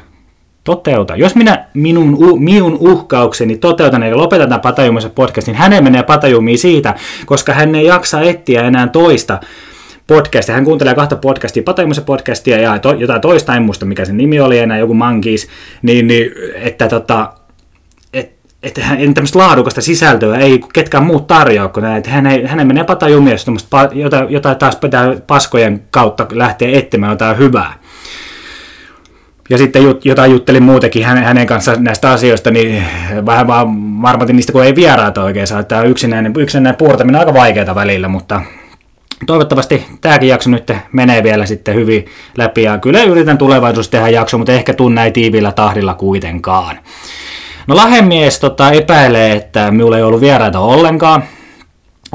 [SPEAKER 1] toteuta. Jos minä minun, minun uhkaukseni toteutan ja lopetan tämän Patajumisen podcastin, niin hänen menee Patajumiin siitä, koska hän ei jaksa etsiä enää toista podcastia. Hän kuuntelee kahta podcastia, Patajumisen podcastia ja to, jotain toista, en muista mikä sen nimi oli enää, joku Monkeys, niin, niin että tota, että hän, tämmöistä laadukasta sisältöä ei ketkään muut tarjoa, kun näin, että hän ei, hänen menee patajumia, jos jotain, jotain taas pitää paskojen kautta lähteä etsimään jotain hyvää ja sitten jut, jotain juttelin muutenkin hänen, hänen kanssa näistä asioista, niin vähän vaan varmatin niistä, kun ei vieraata oikein saa. Tämä yksinäinen, yksinäinen puurtaminen on aika vaikeaa välillä, mutta toivottavasti tämäkin jakso nyt menee vielä sitten hyvin läpi. Ja kyllä yritän tulevaisuudessa tehdä jakso, mutta ehkä tunne ei tiivillä tahdilla kuitenkaan. No Lahemies tota, epäilee, että minulla ei ollut vieraita ollenkaan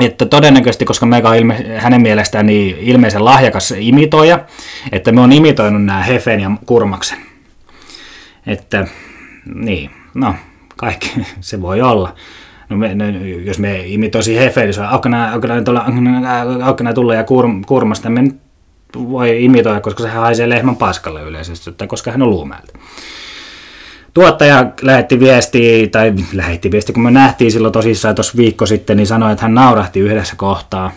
[SPEAKER 1] että todennäköisesti, koska Mega on ilme, hänen mielestään niin ilmeisen lahjakas imitoija, että me on imitoinut nämä Hefen ja Kurmaksen. Että niin, no kaikki (laughs) se voi olla. No me, no, jos me imitoisi niin se on aukana tulla ja kur, Kurmasta, me voi imitoida, koska se haisee lehmän paskalle yleisesti, tai koska hän on luumäältä tuottaja lähetti viestiä, tai lähetti viestiä, kun me nähtiin silloin tosissaan tuossa viikko sitten, niin sanoi, että hän naurahti yhdessä kohtaa.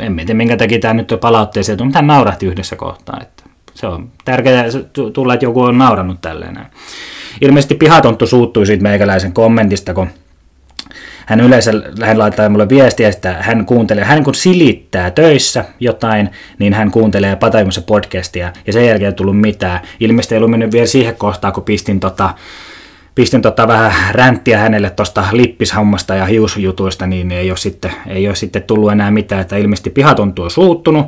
[SPEAKER 1] En tiedä, minkä takia tämä nyt palautteeseen, mutta hän naurahti yhdessä kohtaa. Että se on tärkeää tulla, että joku on naurannut tälleen. Ilmeisesti pihatonttu suuttui siitä meikäläisen kommentista, kun hän yleensä hän laittaa mulle viestiä, että hän kuuntelee, hän kun silittää töissä jotain, niin hän kuuntelee Patajumassa podcastia, ja sen jälkeen ei tullut mitään. Ilmeisesti ei ollut mennyt vielä siihen kohtaan, kun pistin tota, pistin tota vähän ränttiä hänelle tuosta lippishommasta ja hiusjutuista, niin ei ole, sitten, ei ole sitten tullut enää mitään, että ilmeisesti pihatontu on suuttunut,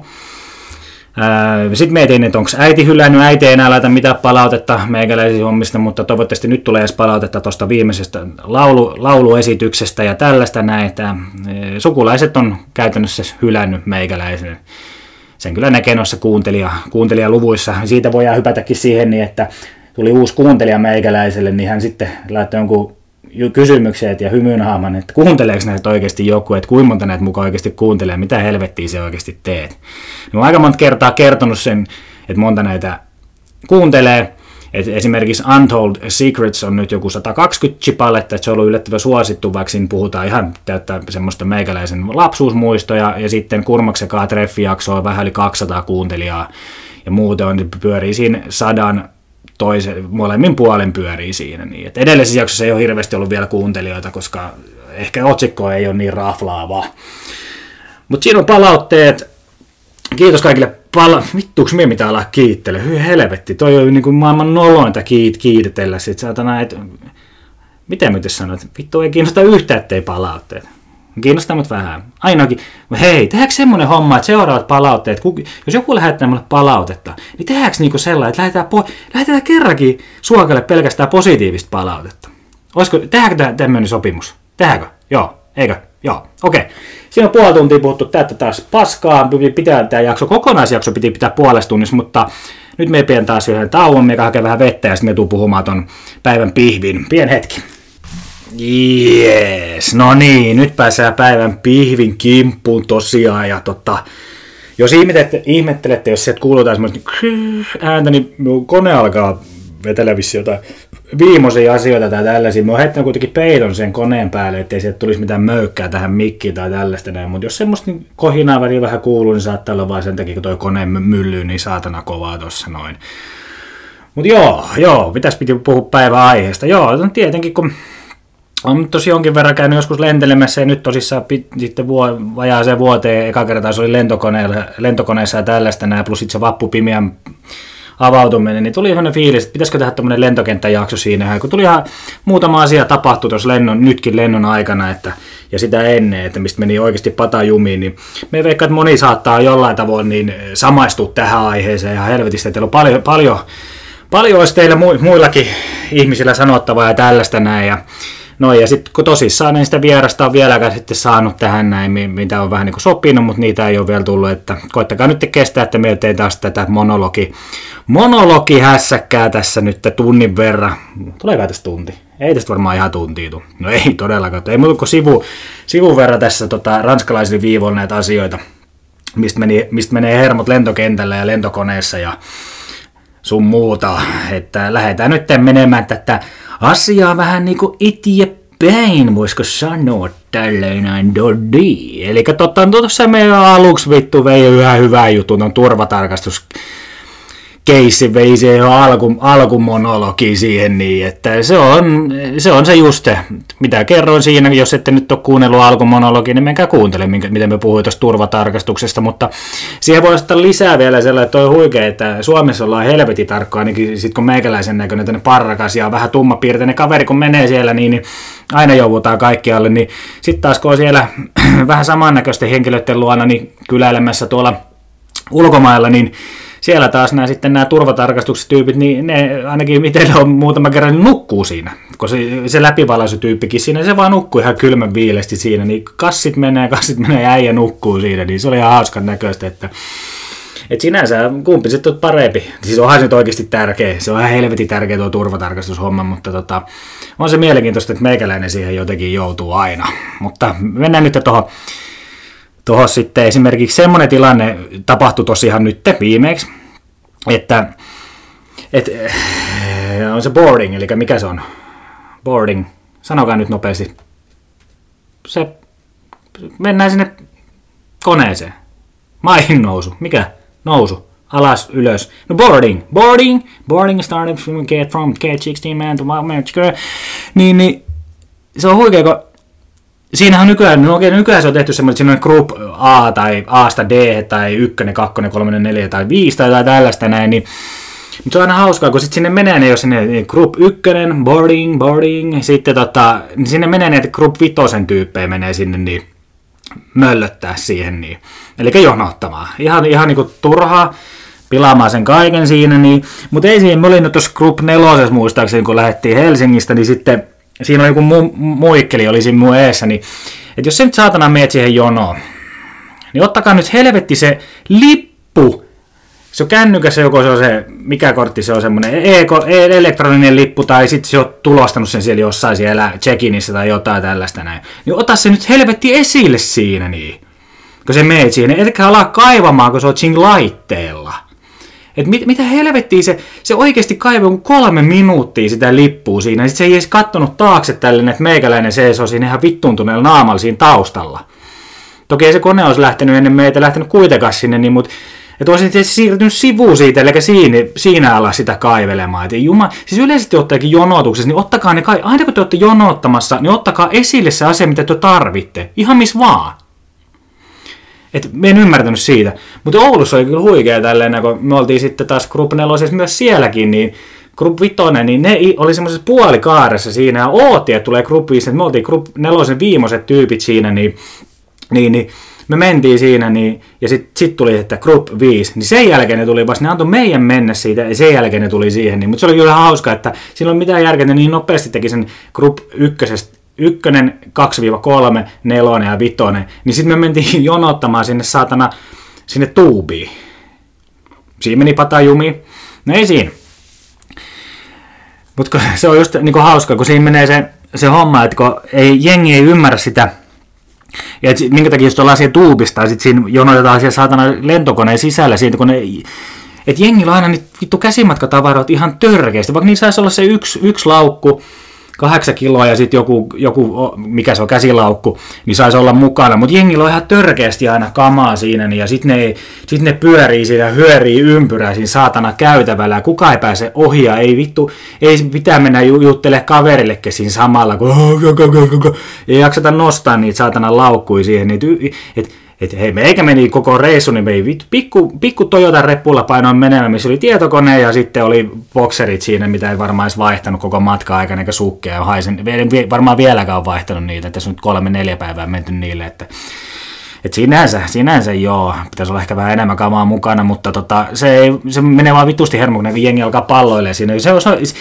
[SPEAKER 1] sitten mietin, että onko äiti hylännyt, äiti ei enää laita mitään palautetta meikäläisistä hommista, mutta toivottavasti nyt tulee edes palautetta tuosta viimeisestä laulu, lauluesityksestä ja tällaista näin, että sukulaiset on käytännössä hylännyt meikäläisen. Sen kyllä näkee noissa kuuntelija, kuuntelijaluvuissa. Siitä voidaan hypätäkin siihen, niin että tuli uusi kuuntelija meikäläiselle, niin hän sitten laittoi jonkun kysymykset ja hymynhaaman, että kuunteleeko näitä oikeasti joku, että kuinka monta näitä mukaan oikeasti kuuntelee, mitä helvettiä se oikeasti teet. Mä oon aika monta kertaa kertonut sen, että monta näitä kuuntelee, Et esimerkiksi Untold Secrets on nyt joku 120 chipaletta, että se on ollut yllättävän suosittu, vaikka siinä puhutaan ihan täyttä semmoista meikäläisen lapsuusmuistoja, ja sitten Kurmaksekaa treffijakso on vähän yli 200 kuuntelijaa, ja muuten on, pyörii siinä sadan toisen, molemmin puolen pyörii siinä. Niin. Et edellisessä jaksossa ei ole hirveästi ollut vielä kuuntelijoita, koska ehkä otsikko ei ole niin raflaava. Mutta siinä on palautteet. Kiitos kaikille pala... Vittuuks mie mitä ala kiittele? Hyi helvetti, toi on niinku maailman nolointa kiit, kiitellä. Sit saatana, et... Miten mä sanoit? Vittu ei kiinnosta yhtään, ettei palautteet. Kiinnostaa mut vähän. Ainakin, hei, tehdäänkö semmonen homma, että seuraavat palautteet, jos joku lähettää mulle palautetta, niin tehdäänkö niinku sellainen, että lähetetään, po- lähetetään kerrankin suokalle pelkästään positiivista palautetta. Olisiko, tehdäänkö tämmöinen sopimus? Tehdäänkö? Joo. Eikö? Joo. Okei. Okay. Siinä on puoli tuntia puhuttu tätä taas paskaa. Pitää tämä jakso, kokonaisjakso piti pitää puolesta tunnissa, mutta nyt me pidän taas yhden tauon, mikä hakee vähän vettä ja sitten me tuu puhumaan ton päivän pihvin. Pien hetki. Jees, no niin, nyt pääsee päivän pihvin kimppuun tosiaan ja tota, jos ihmettelette, ihmettelette jos sieltä kuulutaan semmoista ääntä, niin kone alkaa vetellä jotain viimeisiä asioita tai tällaisia. Mä oon heittänyt kuitenkin peilon sen koneen päälle, ettei sieltä tulisi mitään möykkää tähän mikkiin tai tällaista näin. Mutta jos semmoista niin kohinaa väliin vähän kuuluu, niin saattaa olla vain sen takia, kun toi kone myllyy niin saatana kovaa tossa noin. Mutta joo, joo, pitäisi piti puhua päivän aiheesta. Joo, no tietenkin kun on tosi jonkin verran käynyt joskus lentelemässä ja nyt tosissaan pit, sitten vuo, vajaaseen vuoteen. Eka kertaa se oli lentokoneessa, lentokoneessa ja tällaista näin, plus sitten se vappupimiän avautuminen, niin tuli sellainen fiilis, että pitäisikö tehdä tämmöinen lentokenttäjakso siinä, kun tuli ihan muutama asia tapahtui tuossa lennon, nytkin lennon aikana, että, ja sitä ennen, että mistä meni oikeasti pata jumiin, niin me veikkaan, että moni saattaa jollain tavoin niin samaistua tähän aiheeseen, ja helvetistä, että teillä on paljon, paljon, paljon olisi teillä muillakin ihmisillä sanottavaa ja tällaista näin, ja No ja sitten kun tosissaan en sitä vierasta on vieläkään sitten saanut tähän näin, mitä on vähän niin kuin sopinut, mutta niitä ei ole vielä tullut, että koittakaa nyt kestää, että me teen taas tätä monologi, monologi hässäkkää tässä nyt tunnin verran. Tuleekaan tästä tunti? Ei tästä varmaan ihan tuntia tule. No ei todellakaan. Ei muuta kuin sivu, sivun verran tässä tota, ranskalaisilla viivoilla näitä asioita, mistä, meni, mistä menee hermot lentokentällä ja lentokoneessa ja sun muuta. Että lähdetään nyt menemään tätä asiaa vähän niinku eteenpäin, voisiko sanoa tälleen dodi. Eli totta, tuossa meidän aluksi vittu vei yhä hyvää jutun on turvatarkastus keissi vei se alku, alkumonologi siihen niin, että se on, se on se just mitä kerroin siinä, jos ette nyt ole kuunnellut alkumonologi, niin menkää kuuntele, miten me puhuin tuosta turvatarkastuksesta, mutta siihen voi ottaa lisää vielä sellainen, että on huikea, että Suomessa ollaan helvetin tarkkoa, ainakin sit kun meikäläisen näköinen tänne parrakas ja vähän tummapiirteinen kaveri, kun menee siellä, niin, niin aina joudutaan kaikkialle, niin sitten taas kun on siellä (clears throat) vähän samannäköisten henkilöiden luona niin kyläilemässä tuolla ulkomailla, niin siellä taas nämä sitten nämä turvatarkastustyypit, niin ne ainakin miten on muutama kerran niin nukkuu siinä. Kun se, se läpivalaisutyyppikin siinä, se vaan nukkuu ihan kylmän viilesti siinä, niin kassit menee, kassit menee ja äijä nukkuu siinä, niin se oli ihan hauskan näköistä, että et sinänsä kumpi sitten on parempi. Siis onhan se nyt oikeasti tärkeä. Se on ihan helvetin tärkeä tuo turvatarkastushomma, mutta tota, on se mielenkiintoista, että meikäläinen siihen jotenkin joutuu aina. Mutta mennään nyt tuohon tuohon sitten esimerkiksi semmoinen tilanne tapahtui tosiaan nyt viimeksi, että, että äh, on se boarding, eli mikä se on? Boarding. Sanokaa nyt nopeasti. Se, mennään sinne koneeseen. Maihin nousu. Mikä? Nousu. Alas, ylös. No boarding. Boarding. Boarding started from, get from K16 man to my Niin, niin se on huikea, kun siinähän nykyään, no okei, nykyään se on tehty semmoinen, että siinä on group A tai A D tai 1, 2, 3, 4 tai 5 tai jotain tällaista näin, niin mutta se on aina hauskaa, kun sitten sinne menee ne, jos sinne group 1, boarding, boarding, sitten tota, niin sinne menee ne, että group 5 tyyppejä menee sinne, niin möllöttää siihen, niin. Eli jonottamaan. Ihan, ihan niinku turhaa pilaamaan sen kaiken siinä, niin, mutta ei siihen, me olin tuossa Group 4 muistaakseni, kun lähdettiin Helsingistä, niin sitten siinä on joku mu- muikkeli oli siinä mun eessä, niin että jos se nyt saatana meet siihen jonoon, niin ottakaa nyt helvetti se lippu, se on kännykässä joko se on se, mikä kortti se on semmoinen, e- e- elektroninen lippu, tai sitten se on tulostanut sen siellä jossain siellä check-inissä tai jotain tällaista näin. Niin ota se nyt helvetti esille siinä niin. Kun se meet siihen, etkä ala kaivamaan, kun se on siinä laitteella. Et mit, mitä helvettiä se, se oikeasti kaivoi kolme minuuttia sitä lippua siinä. Sitten se ei edes kattonut taakse tällainen, että meikäläinen seisoo siinä ihan vittuuntuneella naamalla siinä taustalla. Toki ei se kone olisi lähtenyt ennen meitä, lähtenyt kuitenkaan sinne, niin, mutta että olisin tietysti siirtynyt sivuun siitä, eli siinä, siinä alla sitä kaivelemaan. Et juma, siis yleisesti ottaenkin jonotuksessa, niin ottakaa ne, aina kun te olette jonottamassa, niin ottakaa esille se asia, mitä te tarvitte. Ihan missä vaan. Et me en ymmärtänyt siitä. Mutta Oulussa oli kyllä huikea tälleen, kun me oltiin sitten taas Group 4 myös sielläkin, niin Group 5, niin ne oli semmoisessa puolikaaressa siinä ja ootti, että tulee Group 5, että me oltiin Group 4 viimeiset tyypit siinä, niin, niin, niin me mentiin siinä, niin, ja sitten sit tuli, että Group 5, niin sen jälkeen ne tuli vasta, ne antoi meidän mennä siitä, ja sen jälkeen ne tuli siihen, niin, mutta se oli kyllä hauska, että silloin mitään järkeä, ne niin nopeasti teki sen Group 1 ykkönen, 2-3, nelonen ja vitonen, niin sitten me mentiin (laughs) jonottamaan sinne saatana, sinne tuubiin. Siinä meni patajumi. No ei siinä. Mutta (laughs) se on just niin hauska, kun siinä menee se, se homma, että kun ei, jengi ei ymmärrä sitä, ja et, minkä takia just ollaan siellä tuubista, ja sitten siinä jonotetaan siellä saatana lentokoneen sisällä, siitä kun ne, et jengillä on aina niitä vittu käsimatkatavaroita ihan törkeästi, vaikka niin saisi olla se yksi, yksi laukku, kahdeksan kiloa ja sitten joku, joku, mikä se on, käsilaukku, niin saisi olla mukana. Mutta jengillä on ihan törkeästi aina kamaa siinä, niin, ja sitten ne, sit ne pyörii siinä, hyörii ympyrää siinä saatana käytävällä, ja kuka ei pääse ohi, ja ei vittu, ei pitää mennä juttele kaverillekin siinä samalla, kun ei jakseta nostaa niitä saatana laukkui siihen, niin et, että hei, meikä meni koko reissu, niin mei pikku, pikku Toyota reppulla painoin menemään, missä oli tietokone ja sitten oli bokserit siinä, mitä ei varmaan edes vaihtanut koko matka aikana, eikä sukkeja. Ja haisen, varmaan vieläkään on vaihtanut niitä, että tässä on nyt kolme neljä päivää menty niille, että et sinänsä, sinänsä joo, pitäisi olla ehkä vähän enemmän kamaa mukana, mutta tota, se, ei, se menee vaan vitusti hermo, kun jengi alkaa palloille siinä. Se on,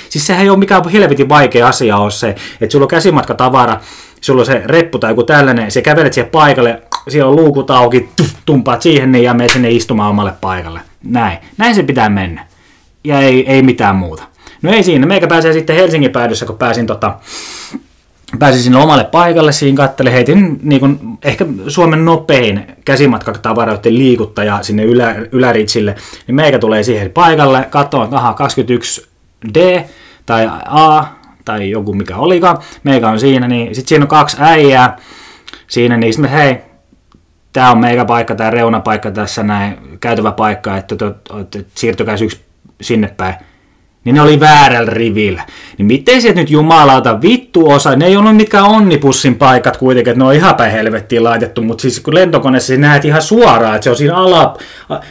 [SPEAKER 1] siis sehän ei ole mikään helvetin vaikea asia ole se, että sulla on käsimatkatavara, sulla on se reppu tai joku tällainen, se kävelet siihen paikalle, siellä on luukut auki, tumpaat siihen niin ja menet sinne istumaan omalle paikalle. Näin. Näin se pitää mennä. Ja ei, ei mitään muuta. No ei siinä. Meikä pääsee sitten Helsingin päädyssä, kun pääsin tota, pääsin sinne omalle paikalle, siinä kattelin, heitin niin kuin, ehkä Suomen nopein käsimatkatavaroiden liikuttaja sinne ylä, yläritsille, niin meikä tulee siihen paikalle, katsoin, että aha, 21D tai A tai joku mikä olikaan, meikä on siinä, niin sitten siinä on kaksi äijää siinä, niin sitten hei, tämä on meikä paikka, tämä reunapaikka tässä näin, käytävä paikka, että, että, että siirtykää yksi sinne päin. Niin ne oli väärällä rivillä. Niin miten se nyt jumalauta vittu osa, ne ei ollut mitkään onnipussin paikat kuitenkin, että ne on ihan päin helvettiin laitettu, mutta siis kun lentokoneessa näet ihan suoraan, että se on siinä ala,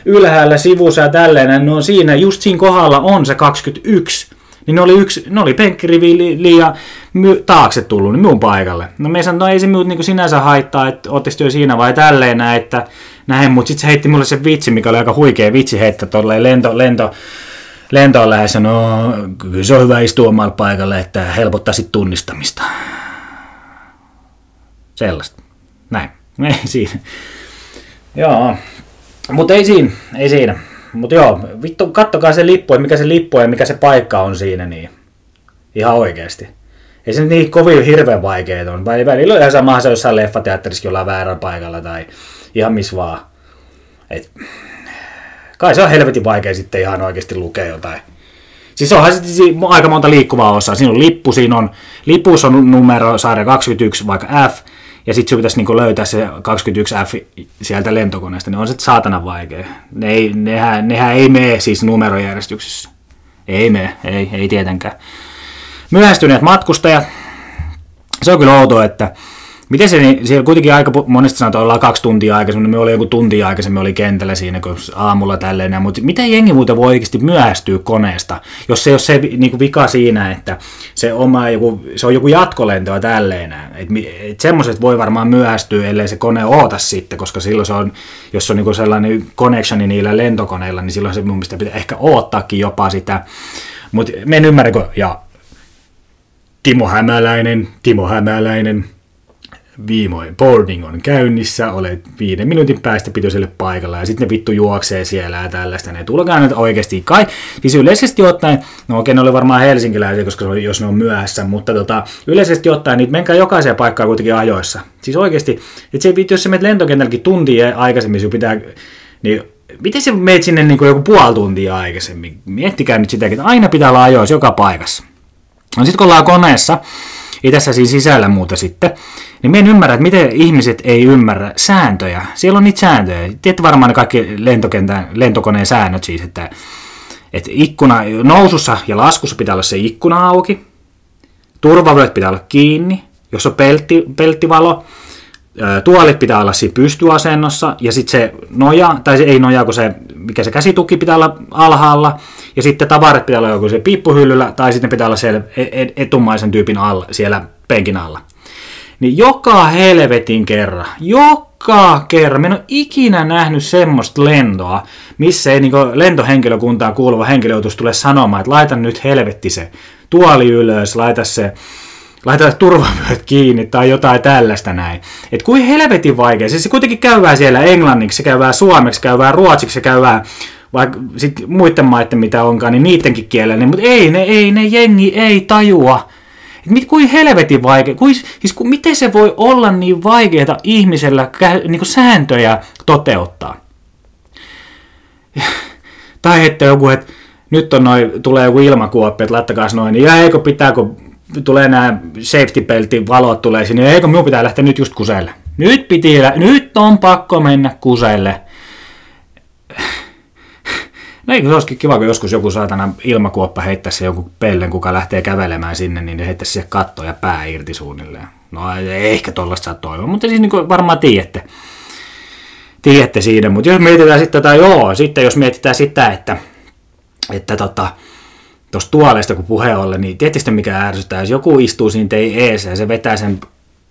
[SPEAKER 1] ylhäällä sivussa ja tälleen, ne on siinä, just siinä kohdalla on se 21 niin ne oli, yksi, ne oli penkkirivi li, liian my, taakse tullut niin minun paikalle. No me sanoin, no ei se minut niin sinänsä haittaa, että ootteko työ siinä vai tälleen näin, että näin, mutta sitten se heitti mulle se vitsi, mikä oli aika huikea vitsi heittää tolleen lento, lento, lentoon lähes, no kyllä se on hyvä istua omalle paikalle, että helpottaa sitten tunnistamista. Sellaista. Näin. (laughs) Ei siinä. Joo. Mutta ei siinä. Ei siinä. Mutta joo, vittu, kattokaa se lippu, mikä se lippu ja mikä se paikka on siinä, niin ihan oikeasti. Ei se niin kovin hirveän vaikeet on. Välillä on ihan sama se jossain leffateatterissa jollain väärällä paikalla tai ihan missä vaan. Et, kai se on helvetin vaikea sitten ihan oikeasti lukea jotain. Siis onhan sitten aika monta liikkuvaa osaa. Siinä on lippu, siinä on, lipussa on numero sarja 21, vaikka F, ja sitten pitäisi niinku löytää se 21F sieltä lentokoneesta, niin on se saatana vaikea. Ne ei, nehän, nehän ei mene siis numerojärjestyksessä. Ei mene, ei, ei tietenkään. Myöhästyneet matkustajat, se on kyllä outoa, että Miten se, niin siellä kuitenkin aika monesti sanotaan, ollaan kaksi tuntia aikaisemmin, me oli joku tunti aikaisemmin, oli kentällä siinä kun aamulla tälleen, mutta miten jengi muuten voi oikeasti myöhästyä koneesta, jos se ole se niin kuin vika siinä, että se, oma joku, se on joku jatkolento tälleen, että et semmoiset voi varmaan myöhästyä, ellei se kone oota sitten, koska silloin se on, jos on niin kuin sellainen connectioni niillä lentokoneilla, niin silloin se mun mielestä pitää ehkä oottaakin jopa sitä, mutta me en ymmärrä, kun, ja Timo Hämäläinen, Timo Hämäläinen, viimoin boarding on käynnissä, olet viiden minuutin päästä pitoiselle paikalla ja sitten ne vittu juoksee siellä ja tällaista. Ne tulkaa nyt oikeasti kai. Siis yleisesti ottaen, no okei, ne oli varmaan helsinkiläisiä, koska jos ne on myöhässä, mutta tota, yleisesti ottaen, niin menkää jokaiseen paikkaan kuitenkin ajoissa. Siis oikeasti, että se, jos se menet lentokentälläkin tuntia aikaisemmin, sun pitää, niin miten se meet sinne niin kuin joku puoli tuntia aikaisemmin? Miettikää nyt sitäkin, että aina pitää olla ajoissa joka paikassa. No sitten kun ollaan koneessa, ei tässä siinä sisällä muuta sitten, niin me en ymmärrä, että miten ihmiset ei ymmärrä sääntöjä. Siellä on niitä sääntöjä. Tiedätte varmaan ne kaikki lentokentän, lentokoneen säännöt siis, että, että ikkuna, nousussa ja laskussa pitää olla se ikkuna auki, turvavyöt pitää olla kiinni, jos on peltti, pelttivalo, tuolit pitää olla siinä pystyasennossa, ja sitten se noja, tai se ei noja, kun se, mikä se käsituki pitää olla alhaalla, ja sitten tavarat pitää olla joku se piippuhyllyllä, tai sitten pitää olla siellä e, e, etumaisen tyypin alla, siellä penkin alla. Niin joka helvetin kerran, joka kerran, mä en ole ikinä nähnyt semmoista lentoa, missä ei niin lentohenkilökuntaan kuuluva henkilö joutuisi tulee sanomaan, että laita nyt helvetti se tuoli ylös, laita se laita turvavyöt kiinni tai jotain tällaista näin. Et kuin helvetin vaikea. Siis se kuitenkin käyvää siellä englanniksi, se käyvää suomeksi, käyvää ruotsiksi, se käyvää vaikka sit muiden maiden mitä onkaan, niin niidenkin kielellä, mutta ei ne, ei ne jengi ei tajua. Et mit, kuin helvetin vaikea, kuin, siis kuin, miten se voi olla niin vaikeaa ihmisellä niin sääntöjä toteuttaa. (sighs) Tai että joku, että nyt on noin, tulee joku ilmakuoppi, että laittakaa noin, niin ja eikö pitää, kun tulee nämä safety beltin valot tulee sinne, niin eikö minun pitää lähteä nyt just kuselle. Nyt piti, nyt on pakko mennä kuselle. (sighs) No eikö se olisikin kiva, kun joskus joku saatana ilmakuoppa heittäisi joku pellen, kuka lähtee kävelemään sinne, niin heittäisi siihen katto ja pää irti suunnilleen. No ehkä tuollaista saa toivoa, mutta siis niin kuin varmaan tiedätte. Tiedätte siitä, mutta jos mietitään sitten tätä, joo, sitten jos mietitään sitä, että, että tota, tuosta tuoleista kun puhe olle, niin tietysti mikä ärsyttää, jos joku istuu siinä tei ees ja se vetää sen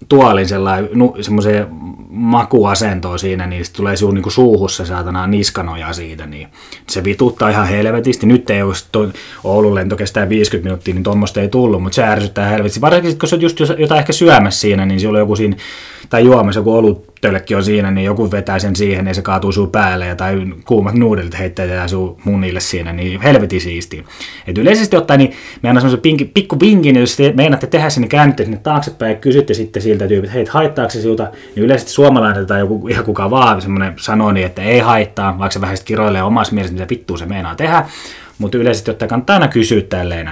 [SPEAKER 1] tuolin sellainen, semmoiseen makuasentoon siinä, niin se tulee sinun niin suuhussa saatana niskanoja siitä, niin se vituttaa ihan helvetisti. Nyt ei olisi to, Oulun lento kestää 50 minuuttia, niin tuommoista ei tullut, mutta se ärsyttää helvetisti. Varsinkin, kun sä just jotain ehkä syömässä siinä, niin on joku siinä, tai juomassa joku oluttölkki on siinä, niin joku vetää sen siihen, niin se kaatuu sun päälle, ja tai kuumat nuudelit heittää sun munille siinä, niin helvetin siisti. Et yleisesti ottaen, niin me annan semmoisen pikku vinkin, jos te meinaatte tehdä sen, niin käännytte sinne taaksepäin ja kysytte sitten siltä tyypiltä, hei, haittaako se siltä, niin yleisesti suomalainen tai joku, ihan kuka vaan semmoinen sanoo niin, että ei haittaa, vaikka se vähän kiroilee omassa mielessä, mitä vittua se meinaa tehdä, mutta yleisesti ottaen kannattaa aina kysyä tälleen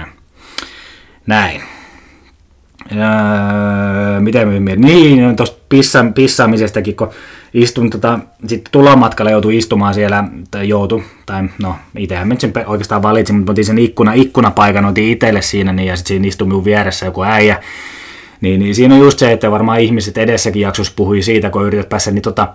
[SPEAKER 1] näin. Öö, miten me Niin, tuosta pissa, pissaamisestakin, kun istun, tota, sitten tulomatkalla joutui istumaan siellä, tai joutu, tai no, itsehän sen oikeastaan valitsin, mutta otin sen ikkuna, ikkunapaikan, otin itselle siinä, niin, ja sitten siinä istui minun vieressä joku äijä, niin, niin siinä on just se, että varmaan ihmiset edessäkin jaksossa puhui siitä, kun yrität päästä niin tota,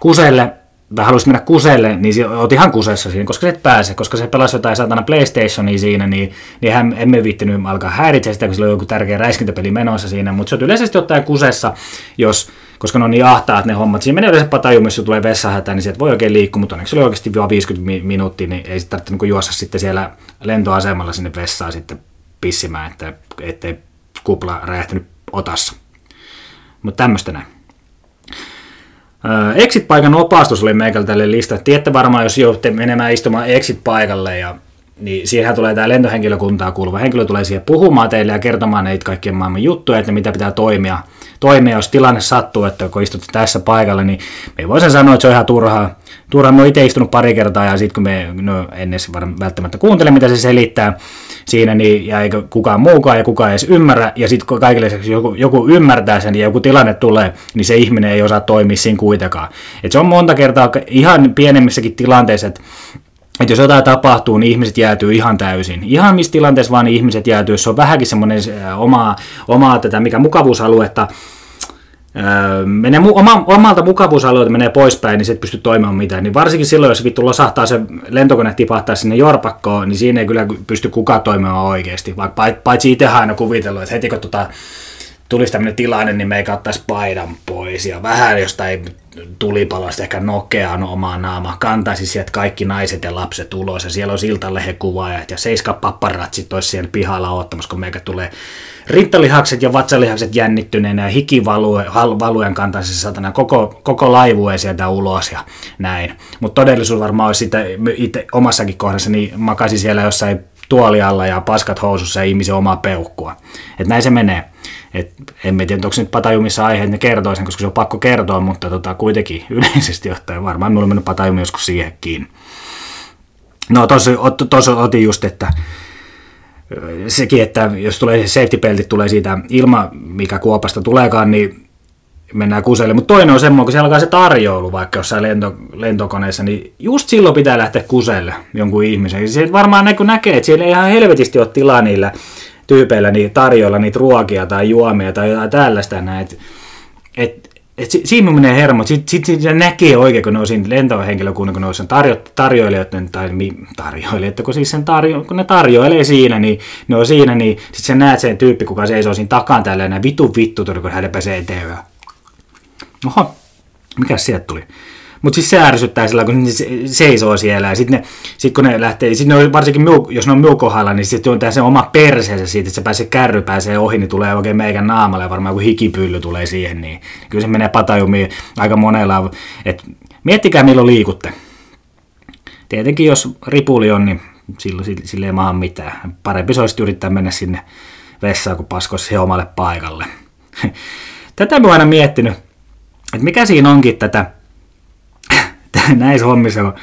[SPEAKER 1] kuselle, tai haluaisit mennä kuselle, niin oot ihan kusessa siinä, koska se et pääse, koska se pelasi jotain satana PlayStationia siinä, niin, niin hän, emme viittinyt alkaa häiritse sitä, kun sillä on joku tärkeä räiskintäpeli menossa siinä, mutta se on yleisesti ottaen kusessa, jos, koska ne on niin ahtaat ne hommat. Siinä menee yleensä pataju, jos tulee vessahätä, niin sieltä voi oikein liikkua, mutta onneksi se oli oikeasti vain 50 minuuttia, niin ei sitten tarvitse niin juossa sitten siellä lentoasemalla sinne vessaan sitten pissimään, että ettei kupla räjähtänyt otassa. Mutta tämmöistä näin. Exit-paikan opastus oli meikällä tälle lista. Tiedätte varmaan, jos joudutte menemään istumaan exit-paikalle ja niin siihen tulee tämä lentohenkilökuntaa kuuluva henkilö tulee siihen puhumaan teille ja kertomaan näitä kaikkien maailman juttuja, että mitä pitää toimia, toimia, jos tilanne sattuu, että kun istutte tässä paikalla, niin me voisin sanoa, että se on ihan turhaa. Turhaa, me itse istunut pari kertaa ja sitten kun me no, en edes välttämättä kuuntele, mitä se selittää siinä, niin, ja eikä kukaan muukaan ja kukaan edes ymmärrä, ja sitten kaikille joku, joku ymmärtää sen ja joku tilanne tulee, niin se ihminen ei osaa toimia siinä kuitenkaan. Et se on monta kertaa ihan pienemmissäkin tilanteissa, että että jos jotain tapahtuu, niin ihmiset jäätyy ihan täysin. Ihan missä tilanteessa vaan niin ihmiset jäätyy, se on vähänkin semmoinen omaa, omaa tätä, mikä mukavuusaluetta, menee mu- oma, omalta mukavuusalueelta menee poispäin, niin se et pysty toimimaan mitään. Niin varsinkin silloin, jos vittu losahtaa se lentokone tipahtaa sinne jorpakkoon, niin siinä ei kyllä pysty kukaan toimimaan oikeasti. Vaikka paitsi itse aina kuvitellut, että heti kun tota, tulisi tämmöinen tilanne, niin me ei ottaisi paidan pois ja vähän jostain tulipaloista ehkä nokeaan omaa naamaa, kantaisi sieltä kaikki naiset ja lapset ulos ja siellä on iltalehe-kuvaajat ja seiska papparatsit olisi siellä pihalla ottamassa, kun meikä tulee rintalihakset ja vatsalihakset jännittyneenä ja hikivalujen kantaisi satana koko, koko laivue sieltä ulos ja näin. Mutta todellisuus varmaan olisi sitä itse omassakin kohdassa, niin makasi siellä jossain tuolialla ja paskat housussa ja ihmisen omaa peukkua. Et näin se menee. Et en tiedä, onko se nyt Patajumissa aihe, että ne kertoo sen, koska se on pakko kertoa, mutta tota, kuitenkin (laughs) yleisesti ottaen varmaan minulla on mennyt Patajumi joskus siihenkin. No tuossa otin just, että sekin, että jos tulee safety beltit tulee siitä ilma, mikä kuopasta tuleekaan, niin mennään kuselle. Mutta toinen on semmoinen, kun siellä alkaa se tarjoulu vaikka jossain lento, lentokoneessa, niin just silloin pitää lähteä kuselle jonkun ihmisen. Se varmaan näkee, että siellä ei ihan helvetisti ole tilaa niillä tyypeillä niin tarjoilla niitä ruokia tai juomia tai jotain tällaista näin. Si, siinä menee hermo. Sitten sit, sit, näkee oikein, kun ne on siinä lentohenkilökunnan, kun ne on sen tarjo, tarjoilijoiden, tai mi, tarjoilijat, kun, siis sen tarjo, kun ne tarjoilee siinä, niin ne on siinä, niin sitten sä näet sen tyyppi, kuka seisoo siinä takaan tällä, vitu vittu, kun hän pääsee eteen. Oho, mikä sieltä tuli? Mutta siis se ärsyttää sillä, kun ne seisoo siellä. Ja sitten sit kun ne lähtee, sit ne on, varsinkin miu, jos ne on miukohalla, niin sitten on tämä se oma perseensä siitä, että se pääsee kärry pääsee ohi, niin tulee oikein meikän naamalle. Varmaan kun hikipylly tulee siihen, niin kyllä se menee patajumiin aika monella. Et, miettikää milloin liikutte. Tietenkin jos ripuli on, niin silloin sille ei maaha mitään. Parempi se olisi yrittää mennä sinne vessaan, kun paskoisi omalle paikalle. (laughs) Tätä mä oon aina miettinyt, että mikä siinä onkin tätä (laughs) näissä hommissa, kun,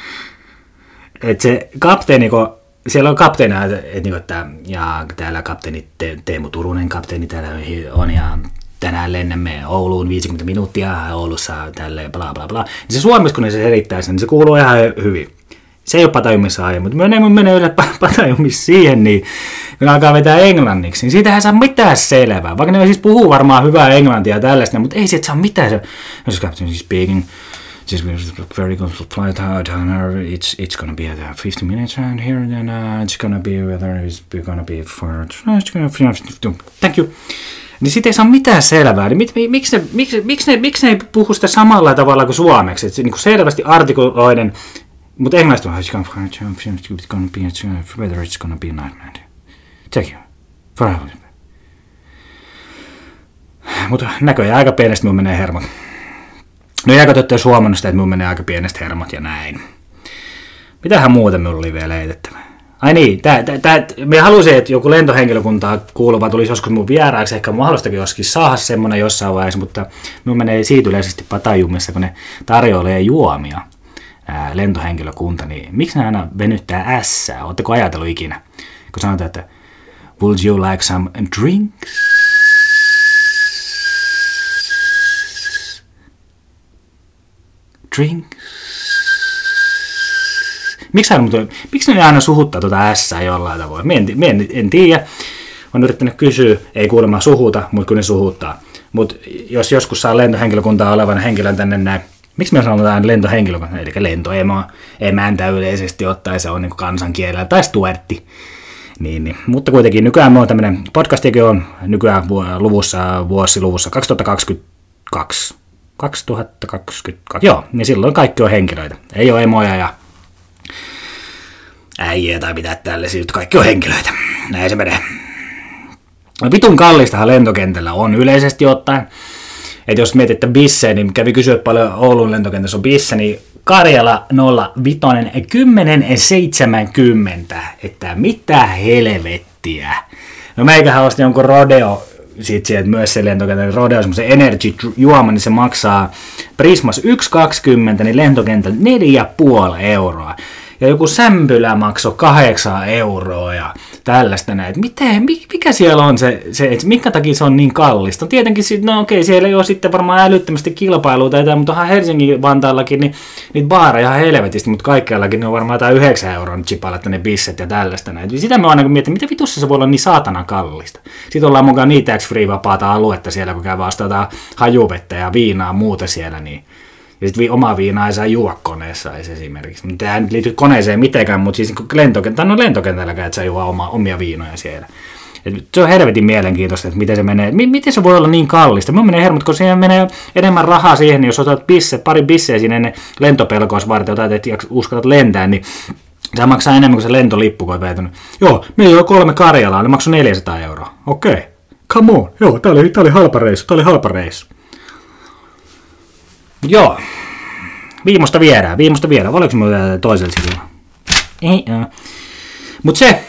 [SPEAKER 1] että se kapteeni, kun siellä on kapteena, että, että, että ja täällä kapteeni Te, Teemu Turunen kapteeni täällä on ja tänään lennämme Ouluun 50 minuuttia Oulussa tälle bla bla bla. Niin se suomessa, kun se selittää sen, niin se kuuluu ihan hyvin. Se ei ole patajumissa aiemmin, mutta menee, menee yle patajumissa siihen, niin kun alkaa vetää englanniksi, niin siitä saa mitään selvää. Vaikka ne siis puhuu varmaan hyvää englantia ja tällaista, mutta ei siitä saa mitään. Se, jos captain speaking, just very good flight out and it's it's gonna be at 50 minutes around here and then uh, it's gonna be whether it's gonna be for it's gonna thank you niin sitten ei saa mitään selvää. Niin mit, miksi, ne, miksi, miksi, ne, miksi ne ei puhu sitä samalla tavalla kuin suomeksi? Että se niin kuin selvästi artikuloiden, mutta englannista on it's gonna be, whether it's gonna be night. Thank you. Mutta näköjään aika pienestä minun menee hermot. No jääkö te huomannut sitä, että mun menee aika pienestä hermot ja näin. Mitähän muuta minulla oli vielä heitettävä? Ai niin, tää, tää, tää, me halusin, että joku lentohenkilökuntaa kuuluva tulisi joskus mun vieraaksi, ehkä mahdollistakin joskin saada semmonen jossain vaiheessa, mutta minun menee siitä yleisesti patajumissa, kun ne tarjoilee juomia ää, lentohenkilökunta, niin miksi ne aina venyttää ässää? Oletteko ajatellut ikinä? Kun sanotaan, että would you like some drinks? Drink. Miksi, hän, miksi ne aina suhuttaa tuota S jollain tavoin? Mie en, mie en, en tiedä. On yrittänyt kysyä, ei kuulemma suhuta, mutta kun ne suhuttaa. Mutta jos joskus saa lentohenkilökuntaa olevan henkilön tänne näin, miksi me sanotaan lentohenkilökunta, eli lentoemoa, emäntä yleisesti ottaen se on niin kansankielellä, tai stuertti. Niin, niin. Mutta kuitenkin nykyään on tämmöinen podcastikin on nykyään luvussa, vuosiluvussa 2022. 2022, joo, niin silloin kaikki on henkilöitä. Ei ole emoja ja äijä tai mitä tällaisia, mutta kaikki on henkilöitä. Näin se menee. No, vitun kallistahan lentokentällä on yleisesti ottaen. Että jos mietitte bisse, niin kävi kysyä paljon Oulun lentokentässä on bisse, niin Karjala 05 1070, että mitä helvettiä. No meikähän osti jonkun rodeo sit sieltä myös se lentokentän Rodeo, semmoisen energy juoma, niin se maksaa Prismas 1,20, niin lentokentällä 4,5 euroa. Ja joku sämpylä maksoi 8 euroa ja tällaista näin. Miten, mikä siellä on se, se että minkä takia se on niin kallista? Tietenkin, no okei, siellä ei ole sitten varmaan älyttömästi kilpailua tai jotain, mutta onhan Helsingin Vantaallakin niin, niitä baareja ihan helvetisti, mutta kaikkiallakin ne on varmaan jotain 9 euron chipalat ne bisset ja tällaista näin. Sitä mä aina mietin, mitä vitussa se voi olla niin saatana kallista. Sitten ollaan mukaan niin tax free vapaata aluetta siellä, kun käy vastata hajuvettä ja viinaa muuta siellä, niin ja sitten omaa viinaa ei saa juoda koneessa esimerkiksi. Tämä ei liity koneeseen mitenkään, mutta siis niin lentokenttä, no lentokentälläkään, että saa juo oma, omia viinoja siellä. Et se on helvetin mielenkiintoista, että miten se menee. M- miten se voi olla niin kallista? Mun menee hermot, kun siihen menee enemmän rahaa siihen, niin jos otat bisse, pari bisseä sinne lentopelkois varten, otat, että uskallat lentää, niin se maksaa enemmän kuin se lentolippu, kun on Joo, meillä on kolme Karjalaa, ne maksoi 400 euroa. Okei. Okay. Come on. Joo, tää oli, tää oli halpa reissu, tää oli halpa reissu. Joo. Viimosta viedään, viimosta viedään. Oliko mulla toisella sivulla? Ei, Mutta se,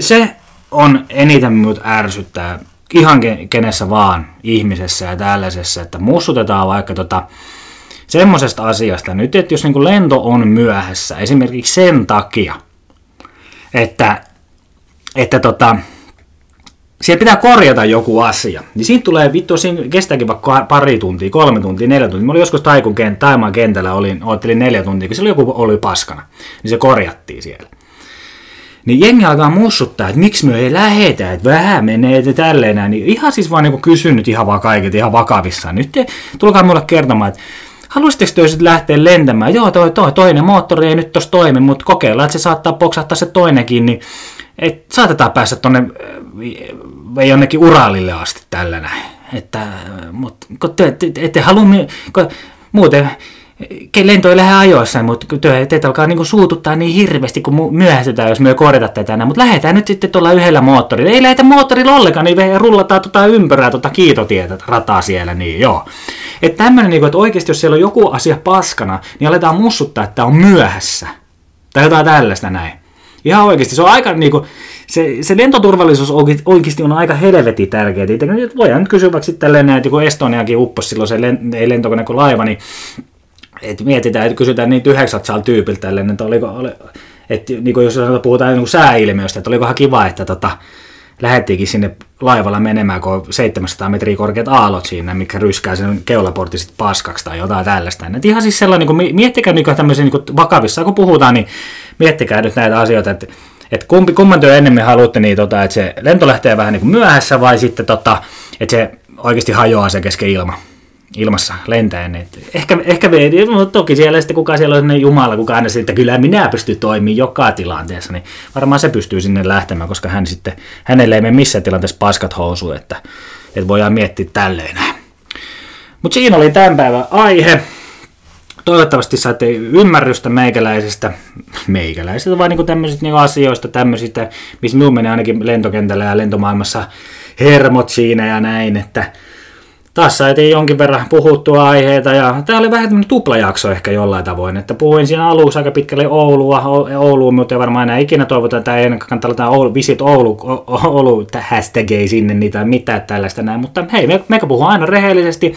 [SPEAKER 1] se, on eniten minut ärsyttää ihan kenessä vaan ihmisessä ja tällaisessa, että mussutetaan vaikka tota, semmoisesta asiasta nyt, että jos niin lento on myöhässä, esimerkiksi sen takia, että, että tota, siellä pitää korjata joku asia, niin siitä tulee vittu, siinä kestääkin vaikka pari tuntia, kolme tuntia, neljä tuntia. Mä olin joskus Taikun kent, Taimaan kentällä, olin, oottelin neljä tuntia, kun siellä joku oli paskana, niin se korjattiin siellä. Niin jengi alkaa mussuttaa, että miksi me ei lähetä, että vähän menee että tälleen näin. Niin ihan siis vaan niin kysynyt ihan vaan kaiket, ihan vakavissaan. Nyt te, tulkaa mulle kertomaan, että haluaisitteko te sitten lähteä lentämään? Joo, toi, toi, toinen moottori ei nyt tossa toimi, mutta kokeillaan, että se saattaa poksahtaa se toinenkin, niin et, saatetaan päästä tonne ei jonnekin Uralille asti tällä näin. Että, mutta kun te, te, te, te halua, kun, muuten lento ei lähde ajoissa, mutta te, teitä alkaa niinku suututtaa niin hirveästi, kun myöhästytään, jos me korjata tätä enää. Mutta lähdetään nyt sitten tuolla yhdellä moottorilla. Ei lähetä moottorilla ollenkaan, niin rullataan tota ympyrää, tota kiitotietä, rataa siellä, niin joo. Että tämmöinen, niinku, että oikeasti jos siellä on joku asia paskana, niin aletaan mussuttaa, että on myöhässä. Tai jotain tällaista näin. Ihan oikeasti, se on aika niinku, se, se lentoturvallisuus oikeasti on aika helvetin tärkeää. Voidaan nyt kysyä vaikka sitten että kun Estoniakin upposi silloin se ei lentokone kuin laiva, niin et mietitään, että kysytään niitä 900 tyypiltä että oliko, oli, että niin kuin jos puhutaan niin kuin sääilmiöstä, että olikohan kiva, että tota, lähettiinkin sinne laivalla menemään, kun on 700 metriä korkeat aallot siinä, mikä ryskää sen keulaportti sitten paskaksi tai jotain tällaista. Et ihan siis sellainen, niin kuin, miettikää niin tämmöisiä niin vakavissa, kun puhutaan, niin miettikää nyt näitä asioita, että, että kumpi, kumman työ ennemmin haluatte, niin tota, että se lento lähtee vähän niin kuin myöhässä vai sitten, tota, että se oikeasti hajoaa se kesken ilma ilmassa lentäen. Et ehkä, ehkä mutta toki siellä sitten kuka siellä on Jumala, kuka aina sitten, kyllä minä pystyn toimimaan joka tilanteessa, niin varmaan se pystyy sinne lähtemään, koska hän sitten, hänelle ei mene missään tilanteessa paskat housuun, että, että voidaan miettiä tälleen. Mutta siinä oli tämän päivän aihe. Toivottavasti saatte ymmärrystä meikäläisestä, meikäläisestä vai niinku tämmöisistä niinku asioista, tämmöisistä, missä minun menee ainakin lentokentällä ja lentomaailmassa hermot siinä ja näin, että taas saatiin jonkin verran puhuttua aiheita ja tämä oli vähän tämmöinen tuplajakso ehkä jollain tavoin, että puhuin siinä alussa aika pitkälle Oulua, Ouluun, mutta ei varmaan enää ikinä toivota, että ei ennen kannattaa laittaa Oulu, Visit Oulu, Oulu hashtag ei sinne niitä mitään tällaista näin, mutta hei, me, meikä puhuu aina rehellisesti,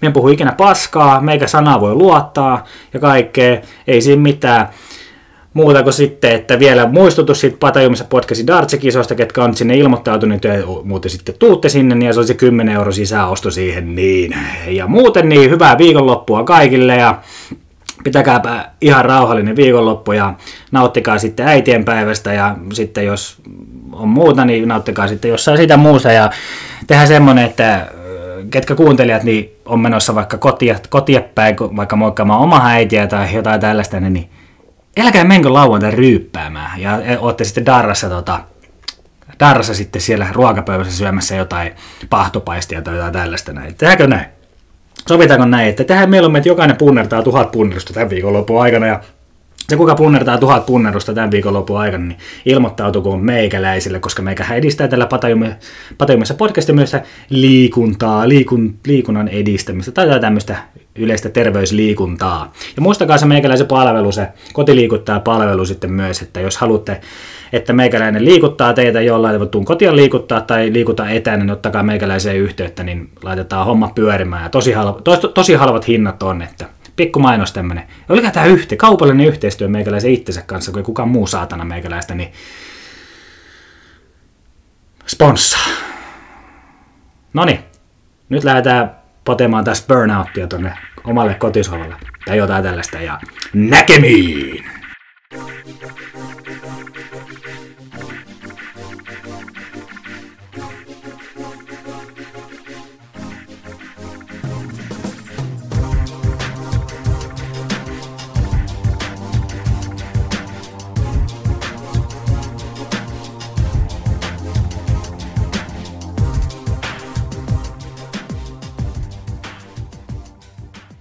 [SPEAKER 1] me puhu ikinä paskaa, meikä sanaa voi luottaa ja kaikkea, ei siinä mitään. Muuta kuin sitten, että vielä muistutus siitä Patajumissa podcastin Dartse-kisoista, ketkä on sinne ilmoittautuneet ja muuten sitten tuutte sinne, niin se olisi 10 euro sisäosto siihen, niin. Ja muuten niin hyvää viikonloppua kaikille ja pitäkääpä ihan rauhallinen viikonloppu ja nauttikaa sitten äitienpäivästä ja sitten jos on muuta, niin nauttikaa sitten jossain sitä muusta ja tehdään semmonen, että ketkä kuuntelijat niin on menossa vaikka kotia, kotia päin, vaikka moikkaamaan omaa äitiä tai jotain tällaista, niin älkää menkö lauantai ryyppäämään. Ja olette sitten Darrassa, tota, Darrassa sitten siellä ruokapöydässä syömässä jotain pahtopaistia tai jotain tällaista näin. Tehdäänkö näin? Sovitaanko näin, että tehdään mieluummin, että jokainen punnertaa tuhat punnerusta tämän viikonlopun aikana ja se, kuka punnertaa tuhat punnerusta tämän viikonlopun aikana, niin ilmoittautukoon meikäläisille, koska meikä edistää tällä Patajumissa podcastin myös liikuntaa, liikun, liikunnan edistämistä tai tämmöistä yleistä terveysliikuntaa. Ja muistakaa se meikäläisen palvelu, se kotiliikuttaa palvelu sitten myös, että jos haluatte, että meikäläinen liikuttaa teitä jollain, tuun kotiin liikuttaa tai liikuta etänä, niin ottakaa meikäläiseen yhteyttä, niin laitetaan homma pyörimään. Ja tosi, halva, tos, tosi halvat hinnat on, että pikku mainos tämmönen. Oliko tämä yhte, kaupallinen yhteistyö meikäläisen itsensä kanssa, kun ei kukaan muu saatana meikäläistä, niin sponssaa. Noni, nyt lähdetään potemaan taas burnouttia tonne omalle kotisohvalle tai jotain tällaista ja näkemiin!